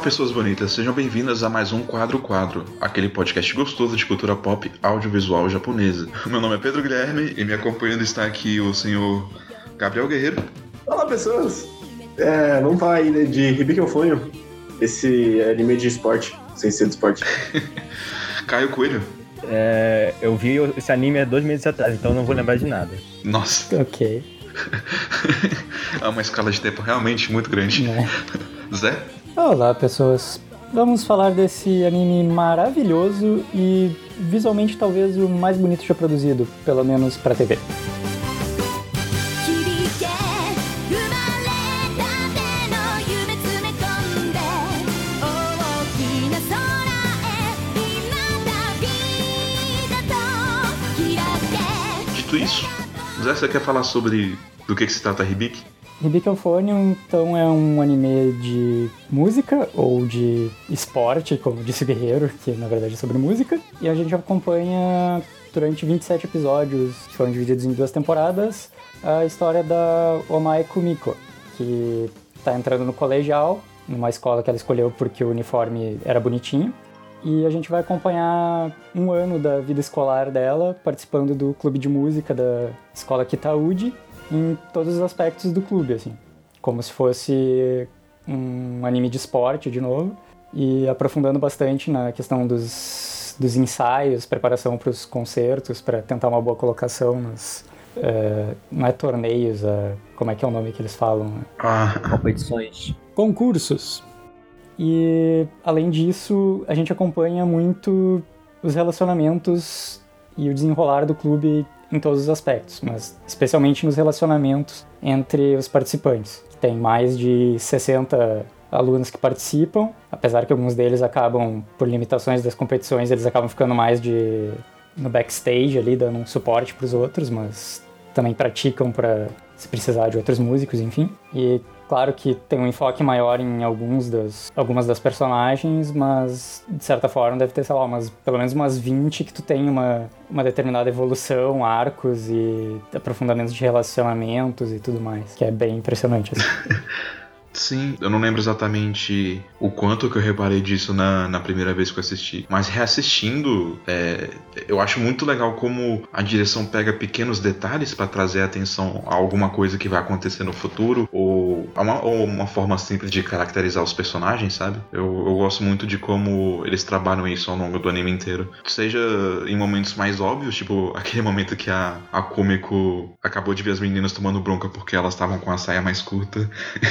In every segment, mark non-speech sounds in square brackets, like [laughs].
Olá, pessoas bonitas, sejam bem-vindas a mais um Quadro Quadro, aquele podcast gostoso de cultura pop audiovisual japonesa. Meu nome é Pedro Guilherme e me acompanhando está aqui o senhor Gabriel Guerreiro. Olá, pessoas! É, vamos falar aí né, de Hibiki esse anime de esporte, sem ser de esporte. [laughs] Caio Coelho. É, eu vi esse anime há dois meses atrás, então não vou lembrar de nada. Nossa, Ok. [laughs] é uma escala de tempo realmente muito grande. Né? Zé? Olá, pessoas. Vamos falar desse anime maravilhoso e visualmente talvez o mais bonito já produzido, pelo menos para TV. Dito isso, Zé, você quer falar sobre do que, que se trata a Hibiki? Hibiki Euphonium, então, é um anime de música ou de esporte, como disse o Guerreiro, que na verdade é sobre música. E a gente acompanha durante 27 episódios, que foram divididos em duas temporadas, a história da Omai Kumiko, que tá entrando no colegial, numa escola que ela escolheu porque o uniforme era bonitinho. E a gente vai acompanhar um ano da vida escolar dela, participando do clube de música da escola Kitaúde, em todos os aspectos do clube, assim. Como se fosse um anime de esporte, de novo. E aprofundando bastante na questão dos, dos ensaios, preparação para os concertos, para tentar uma boa colocação nos... eh, não é torneios, é, como é que é o nome que eles falam? Ah, Competições. concursos. E além disso, a gente acompanha muito os relacionamentos e o desenrolar do clube em todos os aspectos, mas especialmente nos relacionamentos entre os participantes. Tem mais de 60 alunos que participam, apesar que alguns deles acabam, por limitações das competições, eles acabam ficando mais de no backstage ali, dando um suporte para os outros, mas também praticam para se precisar de outros músicos, enfim. E claro que tem um enfoque maior em alguns das, algumas das personagens, mas de certa forma deve ter, sei lá, umas, pelo menos umas 20 que tu tem uma, uma determinada evolução, arcos e aprofundamentos de relacionamentos e tudo mais, que é bem impressionante. Assim. [laughs] sim, eu não lembro exatamente o quanto que eu reparei disso na, na primeira vez que eu assisti, mas reassistindo, é, eu acho muito legal como a direção pega pequenos detalhes para trazer atenção a alguma coisa que vai acontecer no futuro, ou uma, ou uma forma simples de caracterizar os personagens, sabe? Eu, eu gosto muito de como eles trabalham isso ao longo do anime inteiro. Seja em momentos mais óbvios, tipo [laughs] aquele momento que a, a Kumiko acabou de ver as meninas tomando bronca porque elas estavam com a saia mais curta.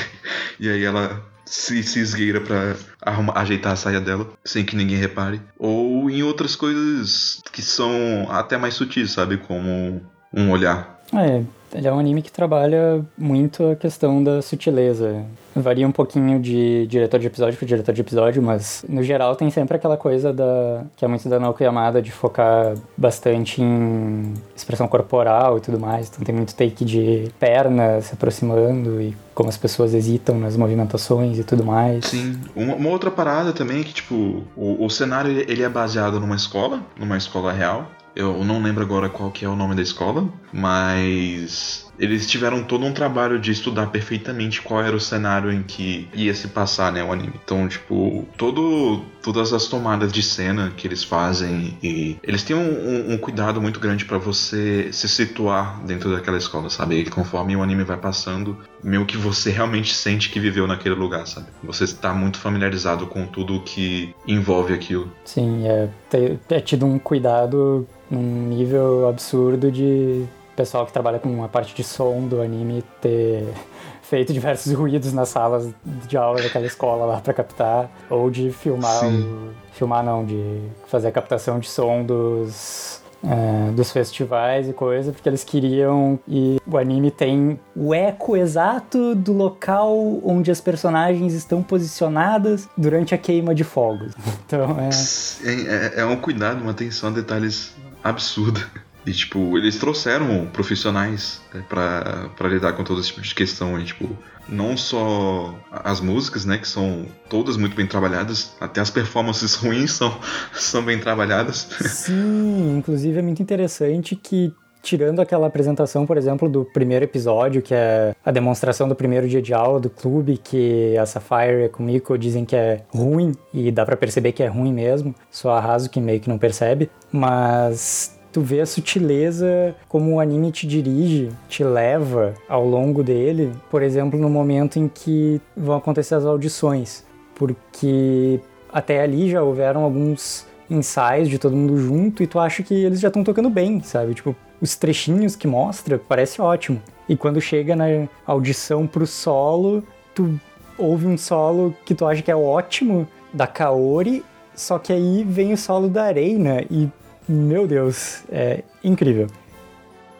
[laughs] e aí ela se, se esgueira pra arrumar, ajeitar a saia dela, sem que ninguém repare. Ou em outras coisas que são até mais sutis, sabe? Como um olhar. É, ele é um anime que trabalha muito a questão da sutileza. Varia um pouquinho de diretor de episódio para diretor de episódio, mas no geral tem sempre aquela coisa da que é muito da Naoko Yamada de focar bastante em expressão corporal e tudo mais. Então tem muito take de perna se aproximando e como as pessoas hesitam nas movimentações e tudo mais. Sim. Uma, uma outra parada também é que, tipo, o, o cenário ele é baseado numa escola, numa escola real. Eu não lembro agora qual que é o nome da escola, mas eles tiveram todo um trabalho de estudar perfeitamente qual era o cenário em que ia se passar, né, o anime. Então, tipo, todo, todas as tomadas de cena que eles fazem e eles têm um, um- um cuidado muito grande pra você se situar dentro daquela escola, sabe? E conforme o anime vai passando, meio que você realmente sente que viveu naquele lugar, sabe? Você está muito familiarizado com tudo que envolve aquilo. Sim, é, é tido um cuidado num nível absurdo de pessoal que trabalha com a parte de som do anime ter [laughs] feito diversos ruídos nas salas de aula daquela escola lá pra captar, ou de filmar o, filmar não, de fazer a captação de som dos é, dos festivais e coisa, porque eles queriam e o anime tem o eco exato do local onde as personagens estão posicionadas durante a queima de fogos. [laughs] Então é É, é- é um cuidado, uma atenção a detalhes absurda. E, tipo, eles trouxeram profissionais né, pra lidar com todo esse tipo de questão. E, tipo, não só as músicas, né, que são todas muito bem trabalhadas, até as performances [laughs] ruins são, são bem trabalhadas. Sim, inclusive é muito interessante que tirando aquela apresentação, por exemplo, do primeiro episódio, que é a demonstração do primeiro dia de aula do clube, que a Sapphire e a Kumiko dizem que é ruim, e dá pra perceber que é ruim mesmo, só a Hazu que meio que não percebe, mas tu vê a sutileza como o anime te dirige, te leva ao longo dele, por exemplo, no momento em que vão acontecer as audições, porque até ali já houveram alguns ensaios de todo mundo junto e tu acha que eles já estão tocando bem, sabe? Tipo, os trechinhos que mostra parece ótimo. E quando chega na audição pro solo, tu ouve um solo que tu acha que é ótimo da Kaori, só que aí vem o solo da Reina e meu Deus, é incrível.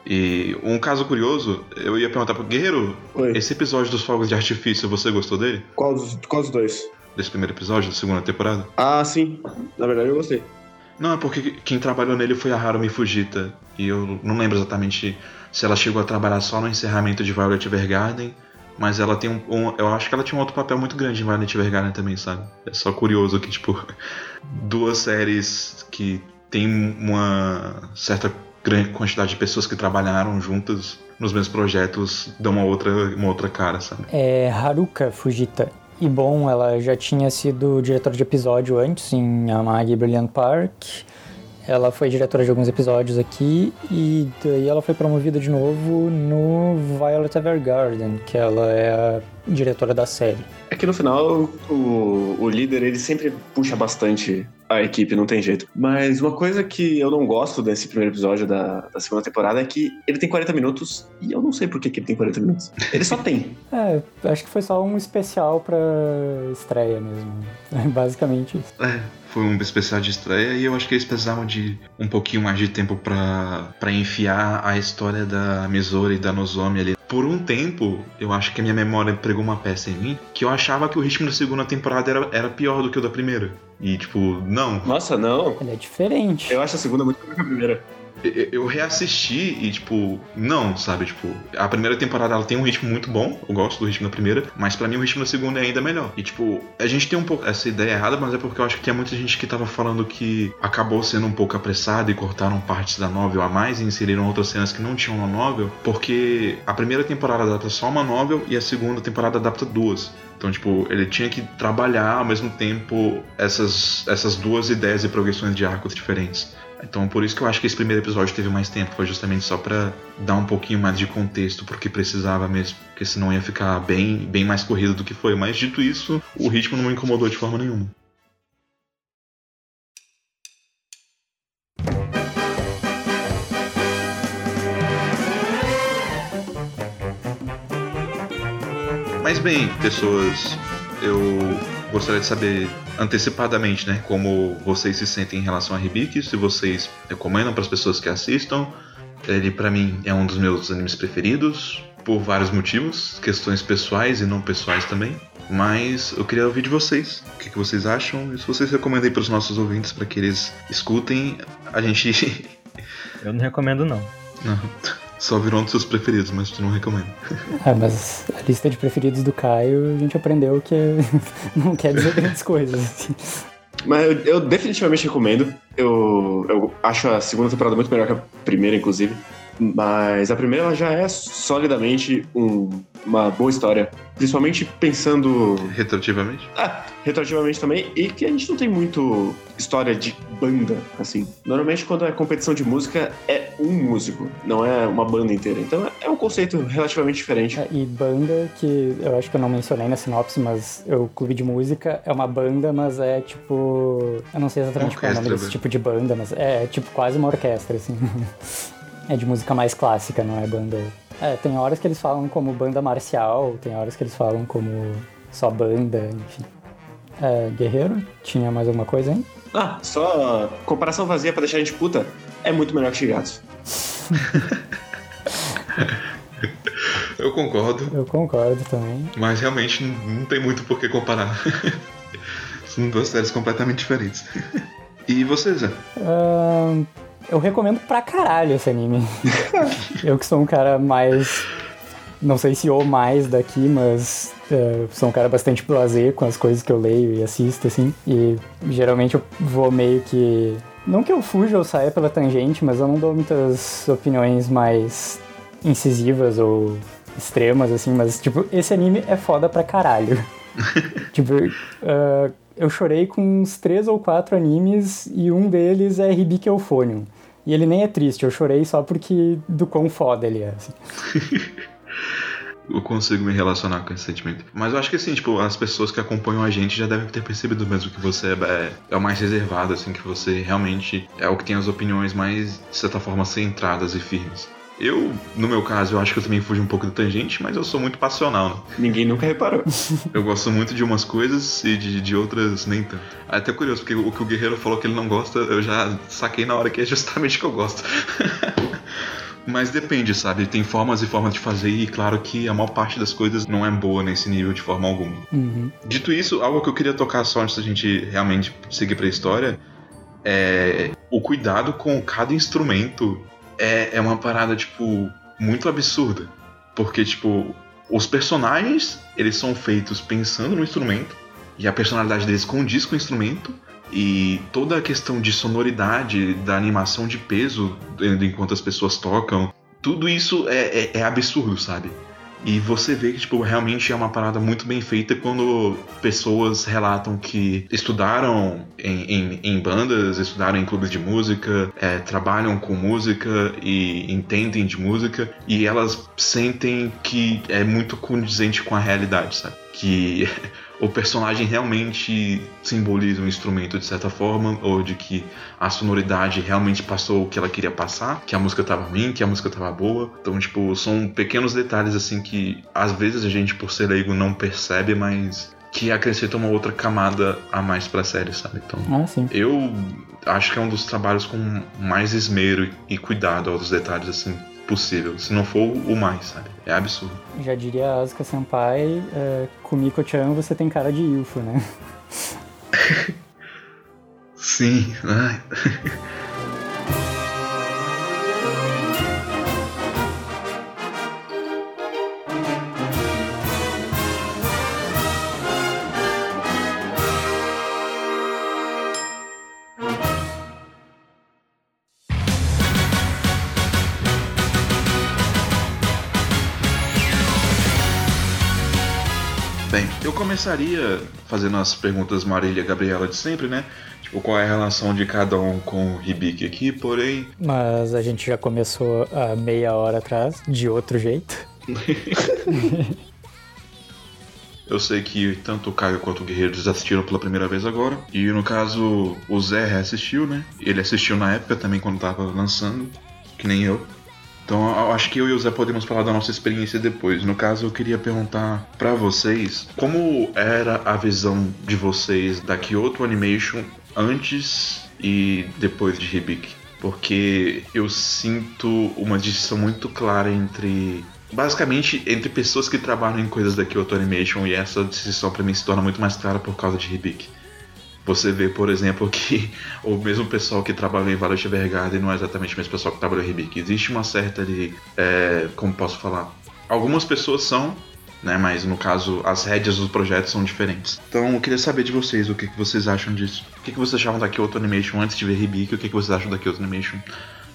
E um caso curioso, eu ia perguntar pro Guerreiro, Oi. esse episódio dos fogos de artifício, você gostou dele? Qual dos, qual dos dois? Desse primeiro episódio da segunda temporada? Ah, sim. Na verdade eu gostei. Não, é porque quem trabalhou nele foi a Harumi Fujita. E eu não lembro exatamente se ela chegou a trabalhar só no encerramento de Violet Evergarden. Mas ela tem um, um- Eu acho que ela tinha um outro papel muito grande em Violet Evergarden também, sabe? É só curioso que, tipo, [laughs] duas séries que tem uma certa grande quantidade de pessoas que trabalharam juntas nos mesmos projetos dão uma outra, uma outra cara, sabe? É Haruka Fujita. E bom, ela já tinha sido diretora de episódio antes em Amagi Brilliant Park. Ela foi diretora de alguns episódios aqui e daí ela foi promovida de novo no Violet Evergarden, que ela é a diretora da série. É que no final o, o líder ele sempre puxa bastante a equipe, não tem jeito. Mas uma coisa que eu não gosto desse primeiro episódio da, da segunda temporada é que ele tem 40 minutos e eu não sei por que, que ele tem 40 minutos. Ele só tem. [laughs] É, acho que foi só um especial pra estreia mesmo. Basicamente isso. É, foi um especial de estreia e eu acho que eles precisavam de um pouquinho mais de tempo pra, pra enfiar a história da Misori e da Nozomi ali. Por um tempo, eu acho que a minha memória pregou uma peça em mim que eu achava que o ritmo da segunda temporada era, era pior do que o da primeira. E tipo, não. Nossa, não. Ele é diferente. Eu acho a segunda muito melhor que a primeira. Eu- reassisti e, tipo, não, sabe? Tipo, a primeira temporada ela tem um ritmo muito bom, eu gosto do ritmo da primeira, mas pra mim o ritmo da segunda é ainda melhor. E, tipo, a gente tem um pouco essa ideia errada, mas é porque eu acho que tinha muita gente que tava falando que acabou sendo um pouco apressado e cortaram partes da novel a mais e inseriram outras cenas que não tinham na novel, porque a primeira temporada adapta só uma novel e a segunda temporada adapta duas. Então, tipo, ele tinha que trabalhar ao mesmo tempo essas, essas duas ideias e progressões de arcos diferentes. Então, por isso que eu acho que esse primeiro episódio teve mais tempo, foi justamente só pra dar um pouquinho mais de contexto porque precisava mesmo, porque senão ia ficar bem, bem mais corrido do que foi. Mas dito isso, o ritmo não me incomodou de forma nenhuma. Mas bem, pessoas, eu gostaria de saber antecipadamente, né, como vocês se sentem em relação a Hibiki, se vocês recomendam para as pessoas que assistam. Ele para mim é um dos meus animes preferidos por vários motivos, questões pessoais e não pessoais também. Mas eu queria ouvir de vocês, o que, que vocês acham e se vocês recomendem para os nossos ouvintes para que eles escutem. A gente Eu não recomendo, não. [laughs] não, só virou um dos seus preferidos, mas tu não recomenda. [laughs] Ah, mas a lista de preferidos do Caio, a gente aprendeu que [laughs] não quer dizer grandes coisas. assim. Mas eu, eu definitivamente recomendo. Eu, eu acho a segunda temporada muito melhor que a primeira, inclusive. Mas a primeira ela já é solidamente um- uma boa história. Principalmente pensando Retroativamente. Ah, retroativamente também, e que a gente não tem muito história de banda, assim. Normalmente, quando é competição de música, é um músico, não é uma banda inteira. Então, é um conceito relativamente diferente. É, E banda, que eu acho que eu não mencionei na sinopse, mas o clube de música é uma banda, mas é tipo. Eu não sei exatamente qual é o nome desse né? tipo de banda, mas é tipo quase uma orquestra, assim. [laughs] É de música mais clássica, não é banda. É, tem horas que eles falam como banda marcial, tem horas que eles falam como só banda, enfim. É, Guerreiro, tinha mais alguma coisa aí? Ah, só comparação vazia pra deixar a gente puta, é muito melhor que Shigatsu. [laughs] Eu concordo. Eu concordo também. Mas realmente não, não tem muito por que comparar. [laughs] São duas séries completamente diferentes. E você, Zé? Ahn, eu recomendo pra caralho esse anime. [laughs] eu que sou um cara mais. Não sei se ou mais daqui, mas é, sou um cara bastante blasé com as coisas que eu leio e assisto, assim. E geralmente eu vou meio que Não que eu fuja ou saia pela tangente, mas eu não dou muitas opiniões mais incisivas ou extremas, assim, mas, tipo, esse anime é foda pra caralho. [laughs] tipo, ah, eu chorei com uns três ou quatro animes e um deles é Hibiki Euphonium. E ele nem é triste, eu chorei só porque do quão foda ele é, assim. [laughs] Eu consigo me relacionar com esse sentimento. Mas eu acho que assim, tipo, as pessoas que acompanham a gente já devem ter percebido mesmo que você é, é o mais reservado, assim, que você realmente é o que tem as opiniões mais, de certa forma, centradas e firmes. Eu, no meu caso, eu acho que eu também fujo um pouco da tangente, mas eu sou muito passional, né? Ninguém nunca reparou. [laughs] Eu gosto muito de umas coisas e de, de outras nem tanto. É até curioso, porque o que o Guerreiro falou que ele não gosta, eu já saquei na hora que é justamente o que eu gosto. [laughs] Mas depende, sabe? Tem formas e formas de fazer, e claro que a maior parte das coisas não é boa nesse nível de forma alguma. Uhum. Dito isso, algo que eu queria tocar só antes da gente realmente seguir pra história é o cuidado com cada instrumento é, é uma parada, tipo, muito absurda. Porque, tipo, os personagens, eles são feitos pensando no instrumento, e a personalidade deles condiz com o instrumento, e toda a questão de sonoridade, da animação de peso enquanto as pessoas tocam, tudo isso é, é, é absurdo, sabe? E você vê que, tipo, realmente é uma parada muito bem feita quando pessoas relatam que estudaram em, em, em bandas, estudaram em clubes de música, é, trabalham com música e entendem de música, e elas sentem que é muito condizente com a realidade, sabe? Que [laughs] o personagem realmente simboliza um instrumento de certa forma, ou de que a sonoridade realmente passou o que ela queria passar, que a música tava ruim, que a música tava boa. Então, tipo, são pequenos detalhes assim que às vezes a gente, por ser leigo, não percebe, mas que acrescenta uma outra camada a mais pra série, sabe? Então, Ah, sim. eu acho que é um dos trabalhos com mais esmero e cuidado aos detalhes assim possível, se não for o mais, sabe? É absurdo. Já diria a Asuka Senpai, é, Kumiko-chan, você tem cara de Ilfo, né? [laughs] Sim, ai. Começaria fazendo as perguntas Marília e Gabriela de sempre, né? Tipo, qual é a relação de cada um com o Hibiki aqui, porém, Mas a gente já começou há meia hora atrás, de outro jeito. [laughs] eu sei que tanto o Caio quanto o Guerreiro assistiram pela primeira vez agora. E no caso, o Zé reassistiu, né? Ele assistiu na época também quando tava lançando, que nem eu. Então acho que eu e o Zé podemos falar da nossa experiência depois. No caso, eu queria perguntar pra vocês como era a visão de vocês da Kyoto Animation antes e depois de Hibiki. Porque eu sinto uma distinção muito clara entre. Basicamente, entre pessoas que trabalham em coisas da Kyoto Animation, e essa distinção pra mim se torna muito mais clara por causa de Hibiki. Você vê, por exemplo, que [laughs] o mesmo pessoal que trabalha em Violet Evergarden não é exatamente o mesmo pessoal que trabalha em Hibiki. Existe uma certa ali. é, como posso falar? Algumas pessoas são, né? Mas no caso, as rédeas dos projetos são diferentes. Então eu queria saber de vocês o que, que vocês acham disso. O que, que vocês achavam da Kyoto Animation antes de ver Hibiki e o que, que vocês acham da Kyoto Animation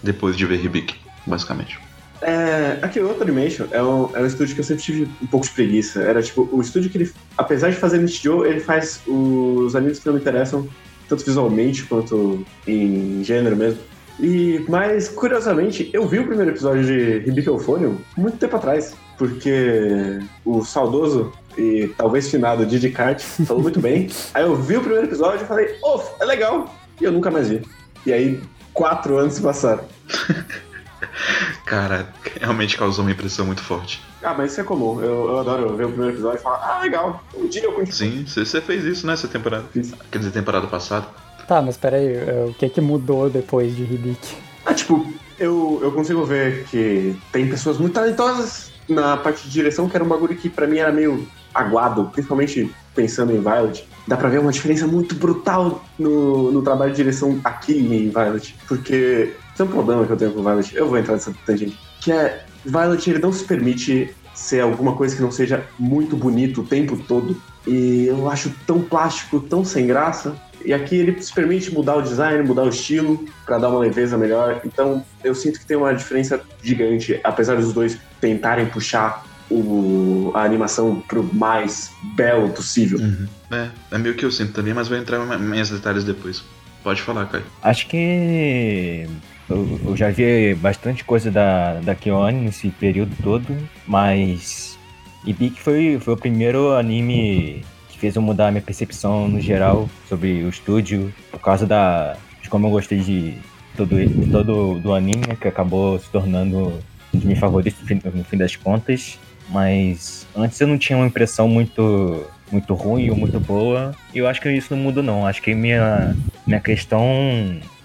depois de ver Hibiki, basicamente. É, a Kyoto Animation é um, é um estúdio que eu sempre tive um pouco de preguiça. Era tipo, o estúdio que ele, apesar de fazer Nichijou, ele faz os animes que não me interessam, tanto visualmente quanto em gênero mesmo. E, mas, curiosamente, eu vi o primeiro episódio de Hibiki Euphonium muito tempo atrás, porque o saudoso e talvez finado Didi Kart falou muito bem. [laughs] Aí eu vi o primeiro episódio e falei, oh, é legal! E eu nunca mais vi. E aí, quatro anos se passaram. [laughs] [laughs] Cara, realmente causou uma impressão muito forte. Ah, mas isso é comum. Eu, eu adoro ver o primeiro episódio e falar, ah, legal, um dia eu continuo. Sim, você fez isso nessa temporada. Fiz. Quer dizer, temporada passada. Tá, mas peraí, é, o que que mudou depois de Hibiki? Ah, tipo, eu, eu consigo ver que tem pessoas muito talentosas na parte de direção, que era um bagulho que pra mim era meio aguado, principalmente pensando em Violet. Dá pra ver uma diferença muito brutal no, no trabalho de direção aqui em Violet. Porque tem um problema que eu tenho com Violet, eu vou entrar nessa tangente, que é Violet ele não se permite ser alguma coisa que não seja muito bonito o tempo todo. E eu acho tão plástico, tão sem graça. E aqui ele se permite mudar o design, mudar o estilo, pra dar uma leveza melhor. Então eu sinto que tem uma diferença gigante, apesar dos dois tentarem puxar o, a animação pro mais belo possível. Uhum. É, é meio que eu sinto também, mas vou entrar em mais detalhes depois. Pode falar, Caio. Acho que eu, eu já vi bastante coisa da, da Kyoane nesse período todo, mas Ibiki foi, foi o primeiro anime que fez eu mudar a minha percepção no geral sobre o estúdio, por causa da, de como eu gostei de todo, de todo do anime, que acabou se tornando um dos meus favoritos no fim, no fim das contas. Mas antes eu não tinha uma impressão muito muito ruim ou muito boa. E eu acho que isso não muda não. Acho que minha, minha questão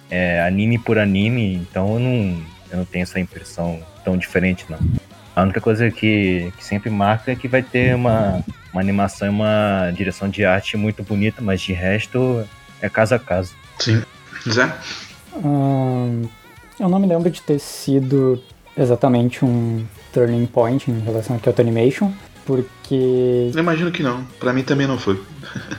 é anime por anime, então eu não, eu não tenho essa impressão tão diferente não. A única coisa que, que sempre marca é que vai ter uma, uma animação e uma direção de arte muito bonita, mas de resto é caso a caso. Sim. Zé? Hum, eu não me lembro de ter sido exatamente um turning point em relação a Kyoto Animation, porque Eu imagino que não. Pra mim também não foi.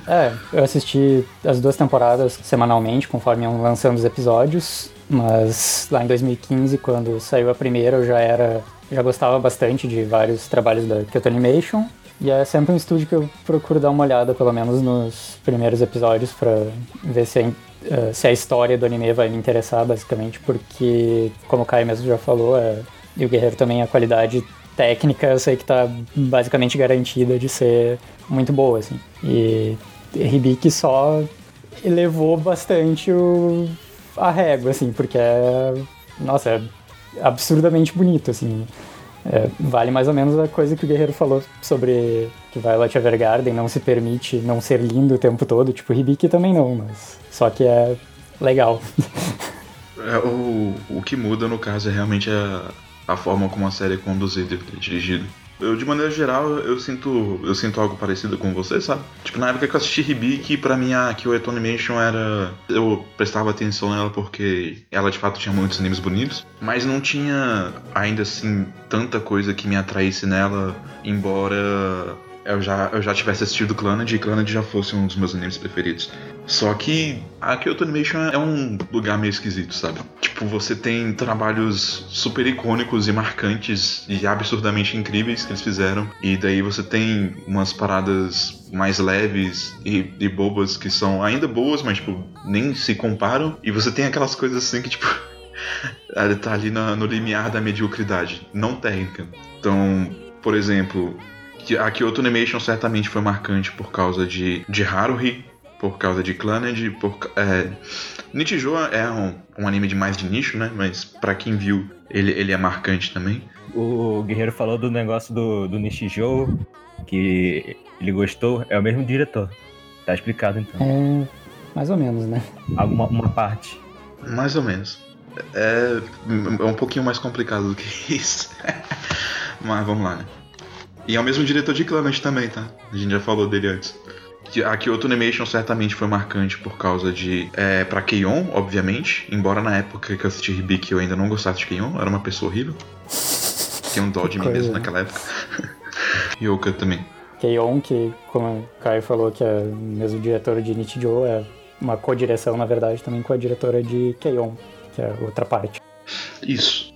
É, eu assisti as duas temporadas semanalmente, conforme iam lançando os episódios, mas lá em 2015, quando saiu a primeira, eu já era. já gostava bastante de vários trabalhos da Kyoto Animation. E é sempre um estúdio que eu procuro dar uma olhada, pelo menos nos primeiros episódios, pra ver se a, eh, se a história do anime vai me interessar, basicamente, porque, como o Kai mesmo já falou, é, e o Guerreiro também, a qualidade técnica eu sei que tá basicamente garantida de ser muito boa, assim. E Hibiki só elevou bastante o, a régua, assim, porque é. Nossa, é absurdamente bonito, assim. É, vale mais ou menos a coisa que o Guerreiro falou sobre que Violet Evergarden não se permite não ser lindo o tempo todo. Tipo, Hibiki também não, mas só que é legal. [laughs] É, o, o que muda no caso é realmente a, a forma como a série é conduzida e dirigida. Eu, de maneira geral, eu sinto, eu sinto algo parecido com você, sabe? Tipo, na época que eu assisti Hibiki, pra mim a Kyoto Animation era... Eu prestava atenção nela porque ela, de fato, tinha muitos animes bonitos, mas não tinha, ainda assim, tanta coisa que me atraísse nela, embora eu já, eu já tivesse assistido Clannad e Clannad já fosse um dos meus animes preferidos. Só que a Kyoto Animation é um lugar meio esquisito, sabe? Tipo, você tem trabalhos super icônicos e marcantes e absurdamente incríveis que eles fizeram. E daí você tem umas paradas mais leves e, e bobas que são ainda boas, mas, tipo, nem se comparam. E você tem aquelas coisas assim que, tipo. [laughs] Tá ali no limiar da mediocridade, não técnica. Então, por exemplo, a Kyoto Animation certamente foi marcante por causa de, de Haruhi, por causa de Clannad, por é, Nichijou é um, um anime de mais de nicho, né? Mas pra quem viu, ele, ele é marcante também. O Guerreiro falou do negócio do, do Nishijou, que ele gostou, é o mesmo diretor. Tá explicado então. É mais ou menos, né? Alguma uma parte. Mais ou menos. É, é um pouquinho mais complicado do que [laughs] isso. Mas vamos lá, né? E é o mesmo diretor de Clannad também, tá? A gente já falou dele antes. A Kyoto Animation certamente foi marcante por causa de. É, pra Keion, obviamente. Embora na época que eu assisti Hibiki eu ainda não gostasse de Keion, era uma pessoa horrível. Tinha um dó de mim mesmo né? naquela época. [laughs] Yoka também. Keion, que como o Caio falou que é o mesmo diretor de Nichijou, é uma co-direção, na verdade, também com a diretora de Keion, que é outra parte. Isso.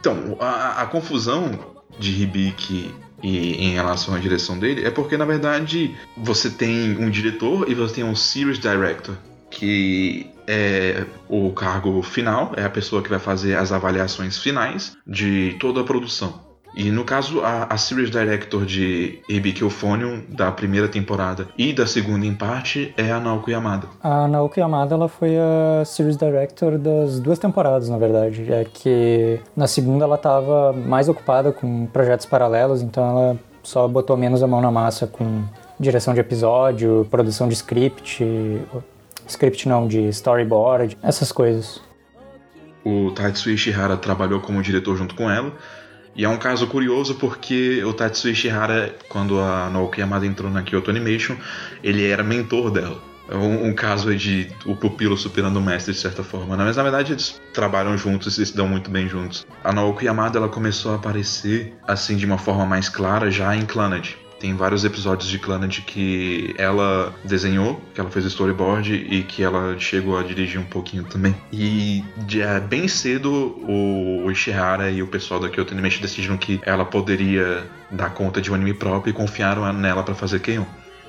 Então, a, a confusão de Hibiki e, em relação à direção dele é porque, na verdade, você tem um diretor e você tem um series director, que é o cargo final, é a pessoa que vai fazer as avaliações finais de toda a produção. E no caso, a, a Series Director de Hibiki Euphonium, da primeira temporada e da segunda em parte, é a Naoko Yamada. A Naoki Yamada, ela foi a Series Director das duas temporadas, na verdade. É que na segunda ela estava mais ocupada com projetos paralelos, então ela só botou menos a mão na massa com direção de episódio, produção de script, script não, de storyboard, essas coisas. O Tatsuya Ishihara trabalhou como diretor junto com ela. E é um caso curioso porque o Tatsuya Ishihara, quando a Naoki Yamada entrou na Kyoto Animation, ele era mentor dela. É um, um caso de o pupilo superando o mestre, de certa forma. né? Mas na verdade eles trabalham juntos e se dão muito bem juntos. A Naoki Yamada ela começou a aparecer assim de uma forma mais clara já em Clannad. Tem vários episódios de Clannad que ela desenhou, que ela fez o storyboard e que ela chegou a dirigir um pouquinho também. E já bem cedo o Ishihara e o pessoal da Kyoto Animation decidiram que ela poderia dar conta de um anime próprio e confiaram nela para fazer Keion.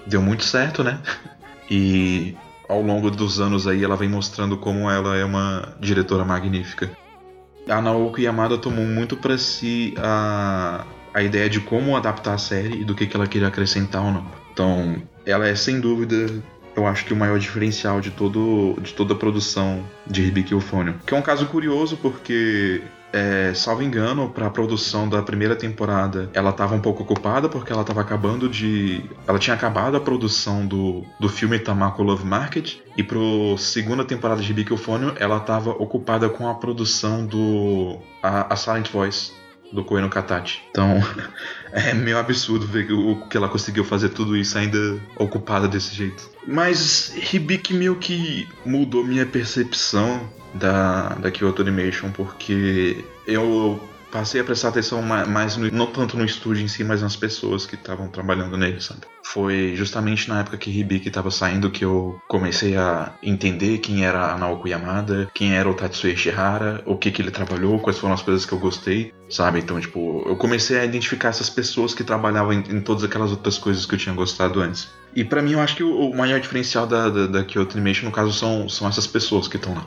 Deu muito certo, né? [laughs] E ao longo dos anos aí ela vem mostrando como ela é uma diretora magnífica. A Naoko Yamada tomou muito para si a, a ideia de como adaptar a série e do que, que ela queria acrescentar ou não. Então, ela é sem dúvida, eu acho que o maior diferencial de, todo, de toda a produção de Hibiki Euphonium. Que é um caso curioso porque é, salvo engano, para a produção da primeira temporada, ela estava um pouco ocupada porque ela estava acabando de. Ela tinha acabado a produção do, do filme Tamako Love Market. E pro segunda temporada de Big Euphonium, ela estava ocupada com a produção do. A, a Silent Voice. Do Koeno Katachi. Então, [laughs] é meio absurdo ver o que ela conseguiu fazer tudo isso ainda ocupada desse jeito. Mas Hibiki meio que mudou minha percepção da, da Kyoto Animation, porque eu passei a prestar atenção mais, no, não tanto no estúdio em si, mas nas pessoas que estavam trabalhando nele, sabe? Foi justamente na época que Hibiki estava saindo que eu comecei a entender quem era a Naoko Yamada, quem era o Tatsuya Ishihara, o que que ele trabalhou, quais foram as coisas que eu gostei, sabe? Então, tipo, eu comecei a identificar essas pessoas que trabalhavam em, em todas aquelas outras coisas que eu tinha gostado antes. E para mim, eu acho que o, o maior diferencial da, da, da Kyoto Animation, no caso, são, são essas pessoas que estão lá.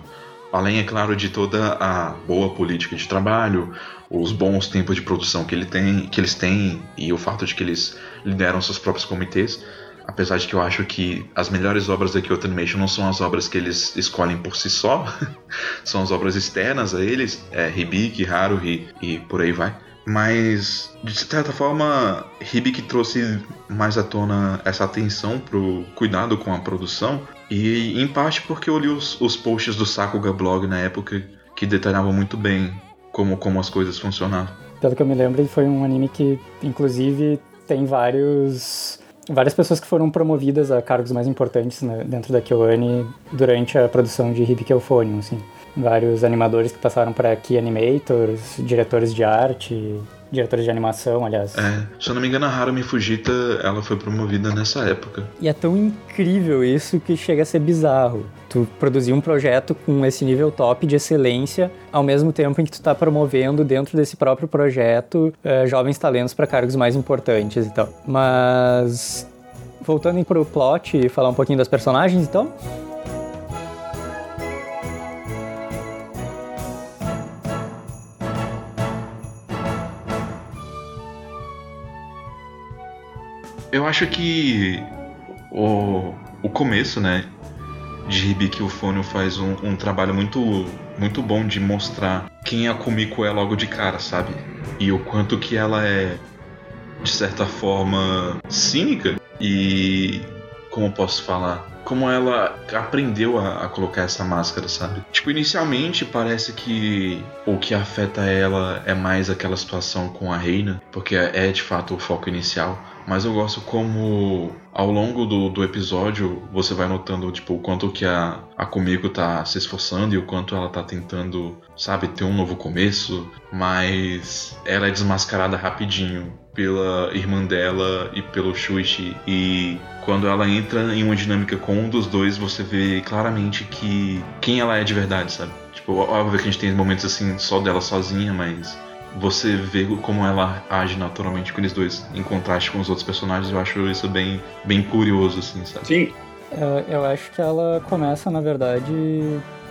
Além, é claro, de toda a boa política de trabalho, os bons tempos de produção que, ele tem, que eles têm e o fato de que eles lideram seus próprios comitês. Apesar de que eu acho que as melhores obras da Kyoto Animation não são as obras que eles escolhem por si só, [laughs] são as obras externas a eles, é, Hibiki, Haruhi e por aí vai. Mas, de certa forma, Hibiki trouxe mais à tona essa atenção pro cuidado com a produção e em parte porque eu li os, os posts do Sakuga Blog na época que detalhavam muito bem como, como as coisas funcionavam. Pelo que eu me lembro, ele foi um anime que, inclusive, tem vários várias pessoas que foram promovidas a cargos mais importantes né, dentro da KyoAni durante a produção de Hibiki Euphonium, assim. Vários animadores que passaram para Key Animators, diretores de arte, diretores de animação, aliás. É, se eu não me engano, a Harumi Fujita, ela foi promovida nessa época. E é tão incrível isso que chega a ser bizarro. Tu produzir um projeto com esse nível top de excelência, ao mesmo tempo em que tu tá promovendo dentro desse próprio projeto eh, jovens talentos para cargos mais importantes e tal. Mas voltando pro plot e falar um pouquinho das personagens, então. Eu acho que o, o começo, né, de Hibiki Euphonium faz um, um, trabalho muito, muito bom de mostrar quem a Kumiko é logo de cara, sabe? E o quanto que ela é, de certa forma, cínica e. Como posso falar? Como ela aprendeu a, a colocar essa máscara, sabe? Tipo, inicialmente parece que o que afeta ela é mais aquela situação com a Reina, porque é de fato o foco inicial mas eu gosto como ao longo do, do episódio você vai notando tipo o quanto que a, a Kumiko tá se esforçando e o quanto ela tá tentando, sabe, ter um novo começo, mas ela é desmascarada rapidinho pela irmã dela e pelo Shuichi e quando ela entra em uma dinâmica com um dos dois, você vê claramente que quem ela é de verdade, sabe? Tipo, óbvio que a gente tem momentos assim só dela sozinha, mas você vê como ela age naturalmente com eles dois, em contraste com os outros personagens, eu acho isso bem, bem curioso, assim, sabe? Sim. Eu, eu acho que ela começa, na verdade,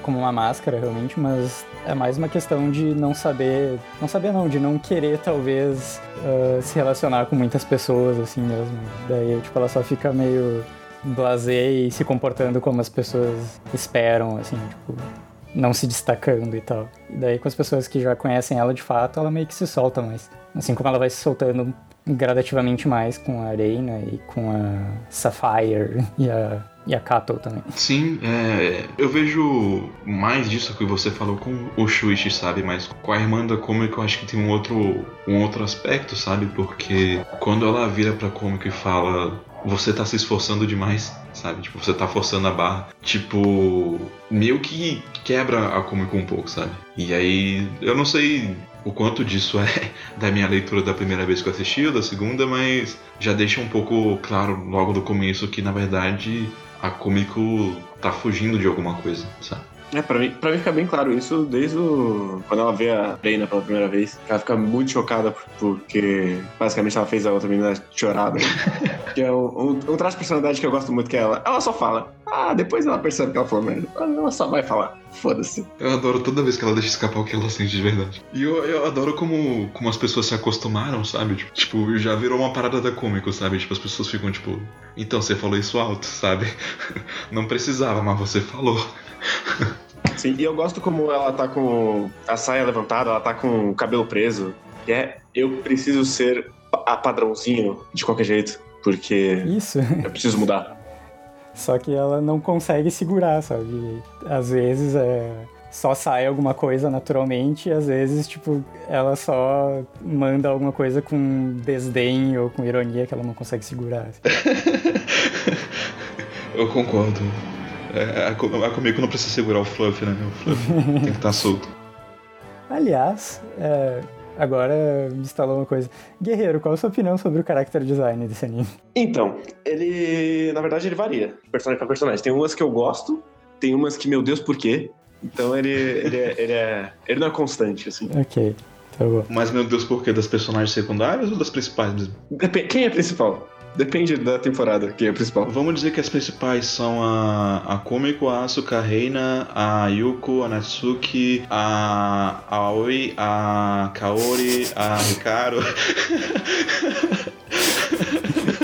como uma máscara, realmente, mas é mais uma questão de não saber. Não saber, não, de não querer, talvez, uh, se relacionar com muitas pessoas, assim mesmo. Daí, tipo, ela só fica meio blasé e se comportando como as pessoas esperam, assim, tipo não se destacando e tal. E daí com as pessoas que já conhecem ela de fato, ela meio que se solta mais. Assim como ela vai se soltando gradativamente mais com a Arena e com a Sapphire [laughs] e a, e a Kato também. Sim, é, eu vejo mais disso que você falou com o Shuichi, sabe? Mas com a irmã da Comic eu acho que tem um outro, um outro aspecto, sabe? Porque quando ela vira pra Comic e fala você tá se esforçando demais, sabe? Tipo, você tá forçando a barra. Tipo, meio que quebra a Comic um pouco, sabe? E aí, eu não sei o quanto disso é [laughs] da minha leitura da primeira vez que eu assisti ou da segunda, mas já deixa um pouco claro logo do começo que, na verdade, a Comic tá fugindo de alguma coisa, sabe? É, pra mim, pra mim fica bem claro isso desde o... quando ela vê a Reina pela primeira vez. Ela fica muito chocada porque basicamente ela fez a outra menina chorar. Né? [laughs] que é um, um, um traço de personalidade que eu gosto muito, que é ela. Ela só fala. Ah, depois ela percebe que ela falou merda. Ela só vai falar. Foda-se. Eu adoro toda vez que ela deixa escapar o que ela sente de verdade. E eu, eu adoro como, como as pessoas se acostumaram, sabe? Tipo, tipo, já virou uma parada da cômico, sabe? Tipo, as pessoas ficam tipo, então você falou isso alto, sabe? [laughs] Não precisava, mas você falou. Sim, e eu gosto como ela tá com a saia levantada, ela tá com o cabelo preso. E é, eu preciso ser a padrãozinho de qualquer jeito, porque Isso. eu preciso mudar. Só que ela não consegue segurar, sabe? Às vezes é só sai alguma coisa naturalmente, e às vezes, tipo, ela só manda alguma coisa com desdém ou com ironia que ela não consegue segurar. [laughs] Eu concordo. É, a, Co- a Comico não precisa segurar o Fluff, né? O Fluff tem que estar solto. Aliás, é, agora me instalou uma coisa. Guerreiro, qual a sua opinião sobre o character design desse anime? Então, ele. Na verdade, ele varia, personagem pra personagem. Tem umas que eu gosto, tem umas que, meu Deus, por quê? Então ele, ele, é, ele é. Ele não é constante, assim. Ok, tá bom. Mas, meu Deus, por quê? Das personagens secundárias ou das principais mesmo? Quem é principal? Depende da temporada, quem é principal. Vamos dizer que as principais são a, a Komiko, a Asuka, a Reina, a Yuko, a Natsuki, a Aoi, a Kaori, a Hikaru. [laughs]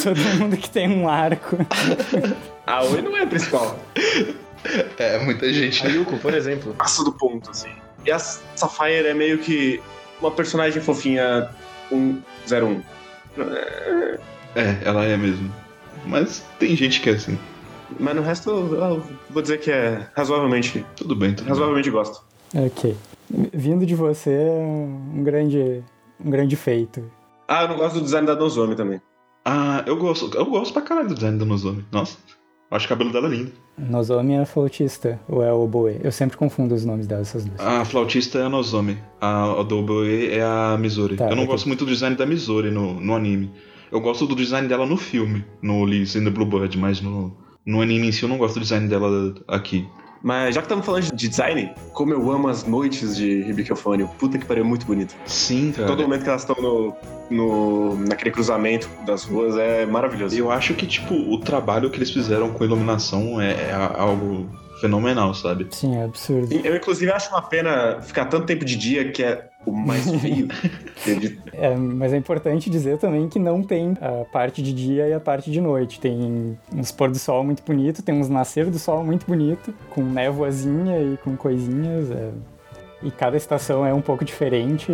Todo mundo que tem um arco. [laughs] A Oi não é a principal. É, muita gente. A Yuko, por exemplo, passa do ponto, assim. E a Sapphire é meio que uma personagem fofinha 101. É, ela é mesmo. Mas tem gente que é assim. Mas no resto, eu vou dizer que é razoavelmente. Tudo bem, tudo bem. Razoavelmente gosto. Ok. Vindo de você, é um grande, um grande feito. Ah, eu não gosto do design da Nozomi também. Ah, eu gosto. Eu gosto pra caralho do design da Nozomi. Nossa, eu acho o cabelo dela lindo. Nozomi é a flautista, ou é o oboe? Eu sempre confundo os nomes delas, essas duas. A flautista é a Nozomi. A, a do Oboe é a Mizori. Tá, eu não ok. gosto muito do design da Mizori no, no anime. Eu gosto do design dela no filme, no Liz in the Bluebird, mas no, no anime em si eu não gosto do design dela aqui. Mas já que estamos falando de design, como eu amo as noites de Hibikofone, puta que pariu, muito bonito. Sim, cara. Todo momento que elas estão no, no, naquele cruzamento das ruas é maravilhoso. Eu acho que, tipo, o trabalho que eles fizeram com iluminação é, é algo fenomenal, sabe? Sim, é absurdo. Eu, inclusive, acho uma pena ficar tanto tempo de dia, que é o mais feio. de- [laughs] É, mas é importante dizer também que não tem a parte de dia e a parte de noite. Tem uns pôr do sol muito bonito, tem uns nascer do sol muito bonito, com névoazinha e com coisinhas. é. E cada estação é um pouco diferente.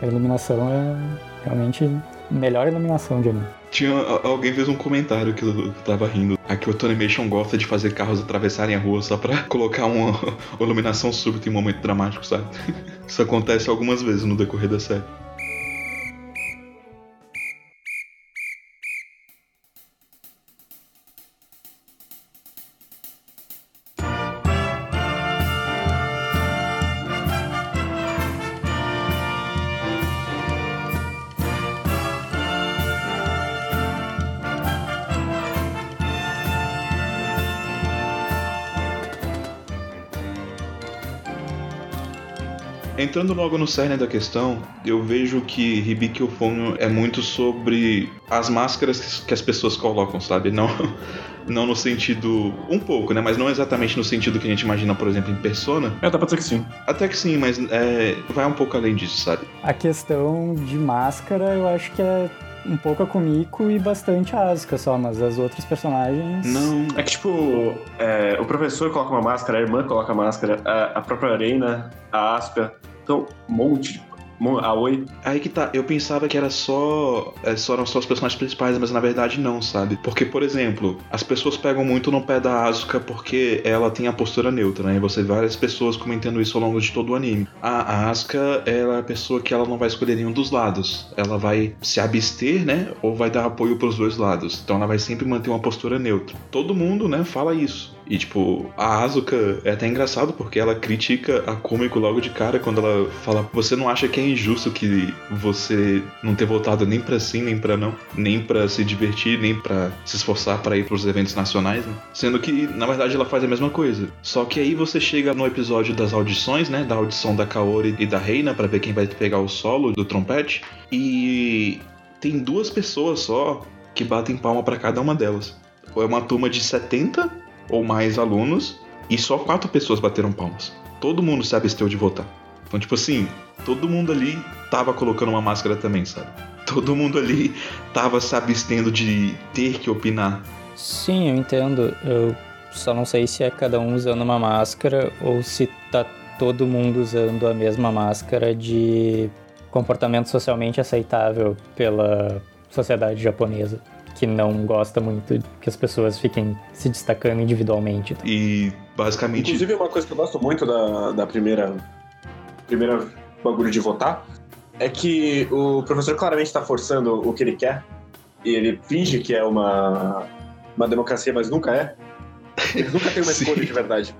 A, iluminação é realmente melhor iluminação de anime. Tinha, alguém fez um comentário que eu, tava rindo. Aqui o Tonimation gosta de fazer carros atravessarem a rua só pra [laughs] colocar uma, uma [laughs] iluminação súbita em um momento dramático, sabe? [laughs] Isso acontece algumas vezes no decorrer da série. Entrando logo no cerne da questão, eu vejo que Hibiki Ofonyo é muito sobre as máscaras que- as pessoas colocam, sabe? Não, [laughs] não no sentido. Um pouco, né? Mas não exatamente no sentido que a gente imagina, por exemplo, em Persona. É, dá pra dizer que sim. Até que sim, mas é, vai um pouco além disso, sabe? A questão de máscara, eu acho que é um pouco a Kumiko e bastante a Asuka só, mas as outras personagens. Não. É que, tipo, é, o professor coloca uma máscara, a irmã coloca máscara, a, a própria Arena, a Asuka. Então, um monte de Aoi. Aí que tá, eu pensava que era só, é, só eram só os personagens principais, mas na verdade não, sabe? Porque, por exemplo, as pessoas pegam muito no pé da Asuka porque ela tem a postura neutra, né? E você vê várias pessoas comentando isso ao longo de todo o anime. A, a Asuka, ela é a pessoa que ela não vai escolher nenhum dos lados. Ela vai se abster, né? Ou vai dar apoio pros dois lados. Então ela vai sempre manter uma postura neutra. Todo mundo, né, fala isso. E, tipo, a Asuka é até engraçado porque ela critica a Kumiko logo de cara quando ela fala: Você não acha que é injusto que você não ter votado nem pra sim, nem pra não, nem pra se divertir, nem pra se esforçar pra ir pros eventos nacionais, né? Sendo que, na verdade, ela faz a mesma coisa. Só que aí você chega no episódio das audições, né? Da audição da Kaori e da Reina pra ver quem vai pegar o solo do trompete. E tem duas pessoas só que batem palma pra cada uma delas. É uma turma de 70 ou mais alunos e só quatro pessoas bateram palmas. Todo mundo se absteu de votar. Então, tipo assim, todo mundo ali tava colocando uma máscara também, sabe? Todo mundo ali tava se abstendo de ter que opinar. Sim, eu entendo. Eu só não sei se é cada um usando uma máscara ou se tá todo mundo usando a mesma máscara de comportamento socialmente aceitável pela sociedade japonesa, que não gosta muito que as pessoas fiquem se destacando individualmente. E basicamente. Inclusive, uma coisa que eu gosto muito da, da primeira, primeira bagulho de votar é que o professor claramente está forçando o que ele quer e ele finge que é uma, uma democracia, mas nunca é. Ele nunca tem uma [laughs] escolha de verdade.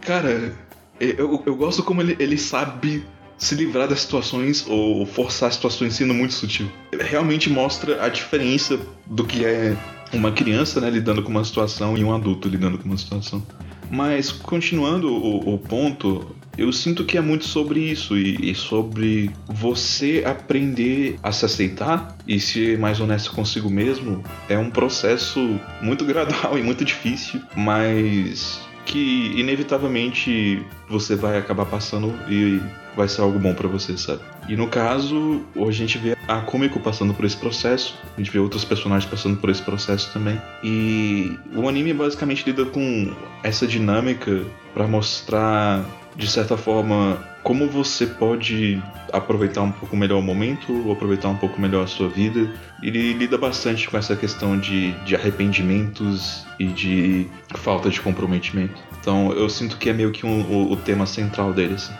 Cara, eu, eu gosto como ele, ele sabe se livrar das situações ou forçar situações sendo muito sutil. Realmente mostra a diferença do que é uma criança né, lidando com uma situação e um adulto lidando com uma situação. Mas continuando o, o ponto, eu sinto que é muito sobre isso e, e sobre você aprender a se aceitar e ser mais honesto consigo mesmo. É um processo muito gradual [laughs] e muito difícil, mas que inevitavelmente você vai acabar passando e vai ser algo bom pra você, sabe? E no caso, a gente vê a Kumiko passando por esse processo, a gente vê outros personagens passando por esse processo também. E o anime basicamente lida com essa dinâmica pra mostrar de certa forma como você pode aproveitar um pouco melhor o momento, ou aproveitar um pouco melhor a sua vida. Ele lida bastante com essa questão de, de arrependimentos e de falta de comprometimento. Então eu sinto que é meio que um- o, o tema central dele. Assim.